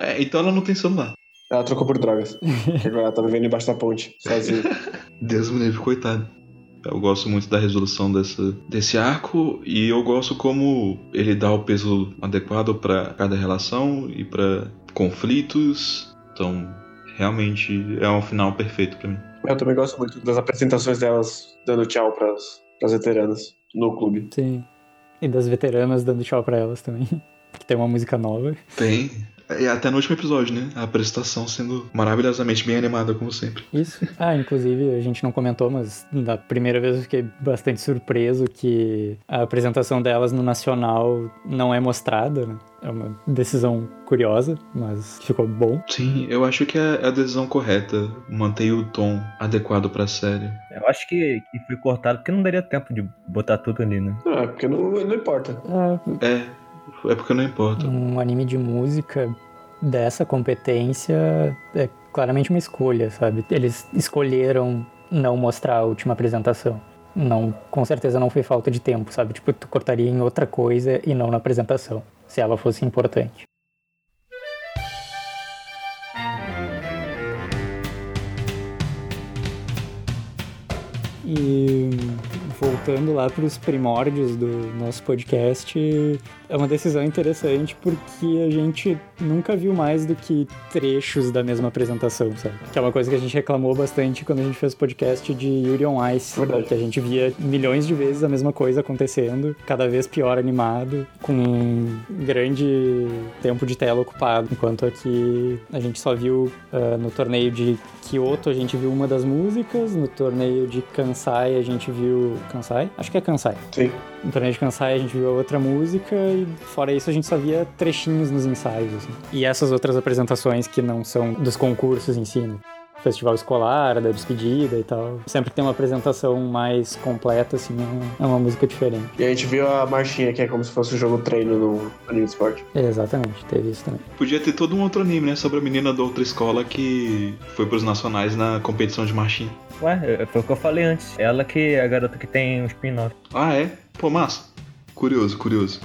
É, então ela não tem celular. Ela trocou por drogas. Que [laughs] agora ela tá vivendo embaixo da ponte, sozinha. [laughs] Deus me livre, coitado. Eu gosto muito da resolução dessa, desse arco e eu gosto como ele dá o peso adequado pra cada relação e pra conflitos. Então, realmente é um final perfeito pra mim. Eu também gosto muito das apresentações delas dando tchau pras, pras veteranas no clube. Sim. E das veteranas dando tchau pra elas também. [laughs] Que tem uma música nova. Tem. E até no último episódio, né? A apresentação sendo maravilhosamente bem animada, como sempre. Isso. [laughs] Ah, inclusive, a gente não comentou, mas da primeira vez eu fiquei bastante surpreso que a apresentação delas no Nacional não é mostrada, né? É uma decisão curiosa, mas ficou bom. Sim, eu acho que é a decisão correta. Mantém o tom adequado pra série. Eu acho que, que foi cortado porque não daria tempo de botar tudo ali, né? Ah, porque não, não importa. É, É, é porque não importa. um anime de música dessa competência é claramente uma escolha, sabe? Eles escolheram não mostrar a última apresentação. Não, com certeza não foi falta de tempo, sabe? Tipo, tu cortaria em outra coisa e não na apresentação, se ela fosse importante. E voltando lá para os primórdios do nosso podcast, é uma decisão interessante porque a gente nunca viu mais do que trechos da mesma apresentação, sabe? Que é uma coisa que a gente reclamou bastante quando a gente fez o podcast de Yuri on Ice. Verdade. Que a gente via milhões de vezes a mesma coisa acontecendo, cada vez pior animado, com um grande tempo de tela ocupado. Enquanto aqui a gente só viu ah, no torneio de Kyoto, a gente viu uma das músicas, no torneio de Kansai a gente viu. Kansai? Acho que é Kansai. Sim. No torneio de Kansai a gente viu a outra música e fora isso a gente só via trechinhos nos ensaios. assim. E essas outras apresentações que não são dos concursos em si, né? Festival escolar, da despedida e tal. Sempre que tem uma apresentação mais completa, assim, é uma, é uma música diferente. E a gente viu a marchinha, que é como se fosse um jogo treino no anime de esporte. Exatamente, teve isso também. Podia ter todo um outro anime, né? Sobre a menina da outra escola que foi pros nacionais na competição de marchinha. Ué, é- foi o que eu falei antes. Ela que é a garota que tem um spin-off. Ah, é? Pô, massa. Curioso, curioso.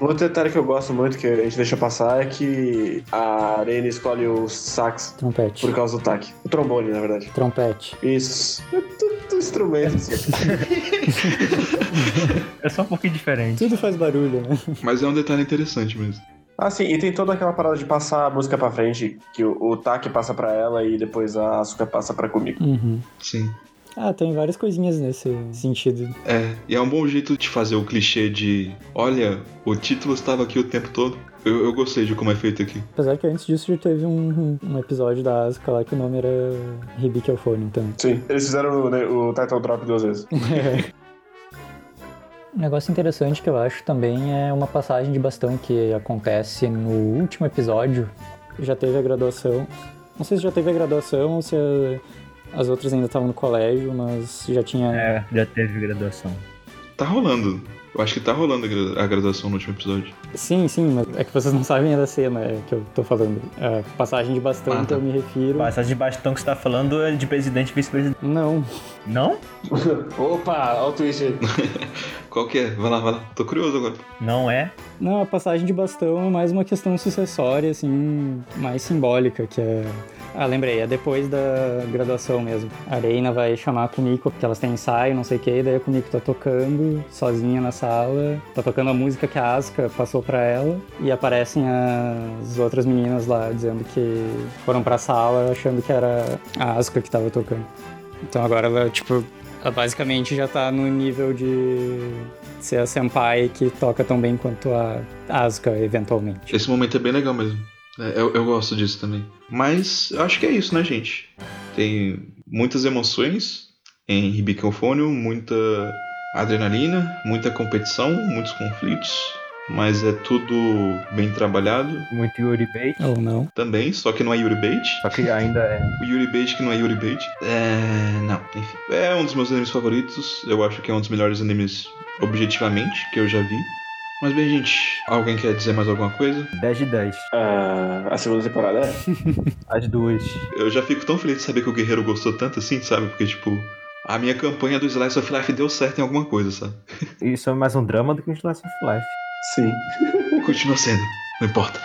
Outro detalhe que eu gosto muito, que a gente deixa passar, é que a Arena escolhe o sax Trompete. por causa do taque. O trombone, na verdade. Trompete. Isso. É tudo instrumento. assim. [laughs] É só um pouquinho diferente. Tudo faz barulho, né? Mas é um detalhe interessante mesmo. ah, sim, e tem toda aquela parada de passar a música pra frente, que o, o taque passa pra ela e depois a Asuka passa pra comigo. Uhum. Sim. Ah, tem várias coisinhas nesse sentido. É, e é um bom jeito de fazer o clichê de olha, o título estava aqui o tempo todo. Eu, eu gostei de como é feito aqui. Apesar que antes disso já teve um, um episódio da Asuka lá que o nome era Hibiki Phone também. Sim, eles fizeram o, né, o title drop duas vezes. [laughs] Um negócio interessante que eu acho também é uma passagem de bastão que acontece no último episódio. Já teve a graduação. Não sei se já teve a graduação ou se a- as outras ainda estavam no colégio, mas já tinha. É, já teve graduação. Tá rolando. Eu acho que tá rolando a gra- a graduação no último episódio. Sim, sim, mas é que vocês não sabem da cena é, que eu tô falando. A passagem de bastão Ah, que tá. eu me refiro. Essa de bastão que você tá falando é de presidente e vice-presidente. Não. Não? [laughs] Opa, olha o twist aí. [laughs] Qual que é? Vai lá, vai lá. Tô curioso agora. Não é? Não, a passagem de bastão é mais uma questão sucessória, assim, mais simbólica, que é. Ah, lembrei, é depois da graduação mesmo. A Reina vai chamar a Kumiko, porque elas têm ensaio, não sei o que, daí a Kumiko tá tocando sozinha na sala, tá tocando a música que a Asuka passou pra ela, e aparecem as outras meninas lá dizendo que foram pra sala achando que era a Asuka que tava tocando. Então agora ela, tipo, ela basicamente já tá no nível de ser a senpai que toca tão bem quanto a Asuka, eventualmente. Esse momento é bem legal mesmo. É, eu, eu gosto disso também. Mas eu acho que é isso, né, gente? Tem muitas emoções em Hibikofônio, muita adrenalina, muita competição, muitos conflitos. Mas é tudo bem trabalhado Muito Yuri Bait. Ou não. também, só que não é Yuri Bait. Só que ainda é. O Yuri Bait que não é Yuri Bait. É. Não, enfim. É um dos meus animes favoritos. Eu acho que é um dos melhores animes objetivamente que eu já vi. Mas bem, gente, alguém quer dizer mais alguma coisa? 10 de 10. Ah, a segunda temporada é? [laughs] As duas. Eu já fico tão feliz de saber que o Guerreiro gostou tanto assim, sabe? Porque, tipo, a minha campanha do Slice of Life deu certo em alguma coisa, sabe? [laughs] Isso é mais um drama do que um Slice of Life. Sim. [laughs] Continua sendo, não importa.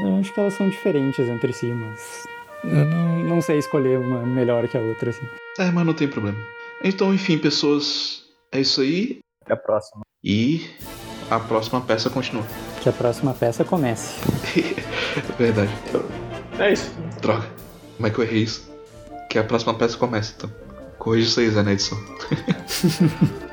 Eu acho que elas são diferentes entre si, mas. Eu não, não sei escolher uma melhor que a outra, assim. É, mas não tem problema. Então, enfim, pessoas, é isso aí. Até a próxima. E a próxima peça continua. Que a próxima peça comece. [laughs] Verdade. É isso. Droga. Como é que eu errei isso? Que a próxima peça comece, então. Corrija isso aí, Zé, na edição. [laughs]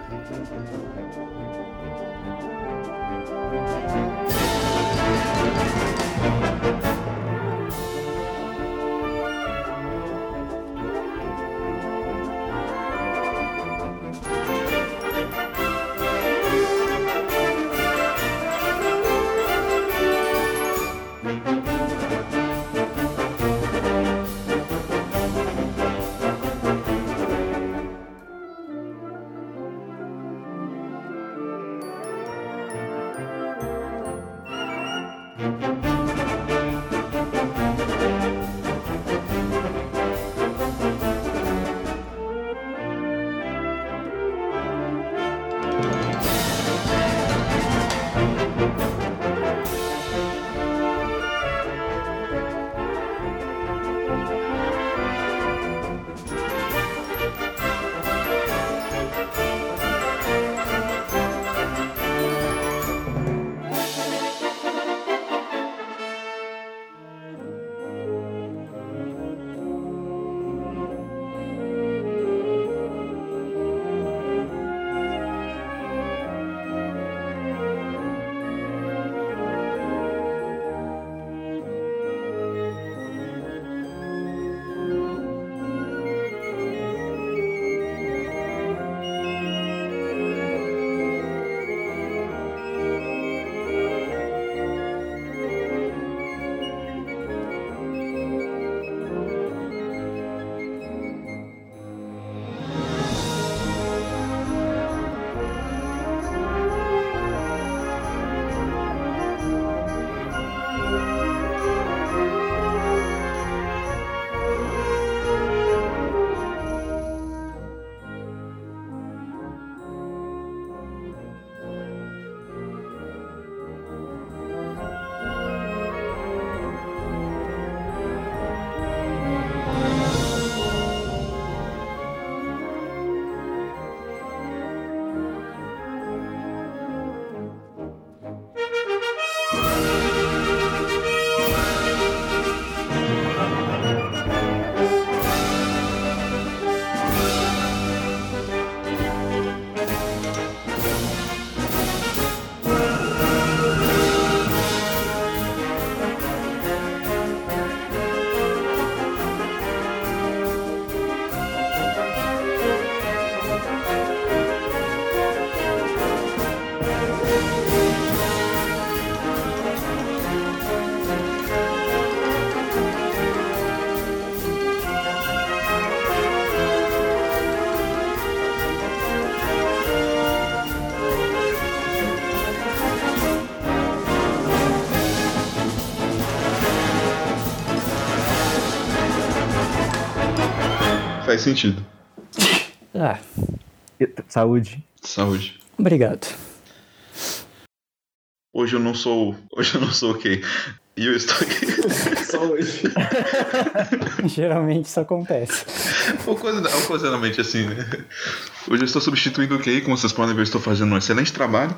Faz sentido. [laughs] Ah, Saúde. Saúde. obrigado. Hoje eu não sou. Hoje eu não sou o quê? E eu estou aqui. [laughs] Só hoje. [laughs] Geralmente isso acontece. Ocasio- Ocasionalmente assim, né? Hoje eu estou substituindo o Kay, como vocês podem ver, estou fazendo um excelente trabalho.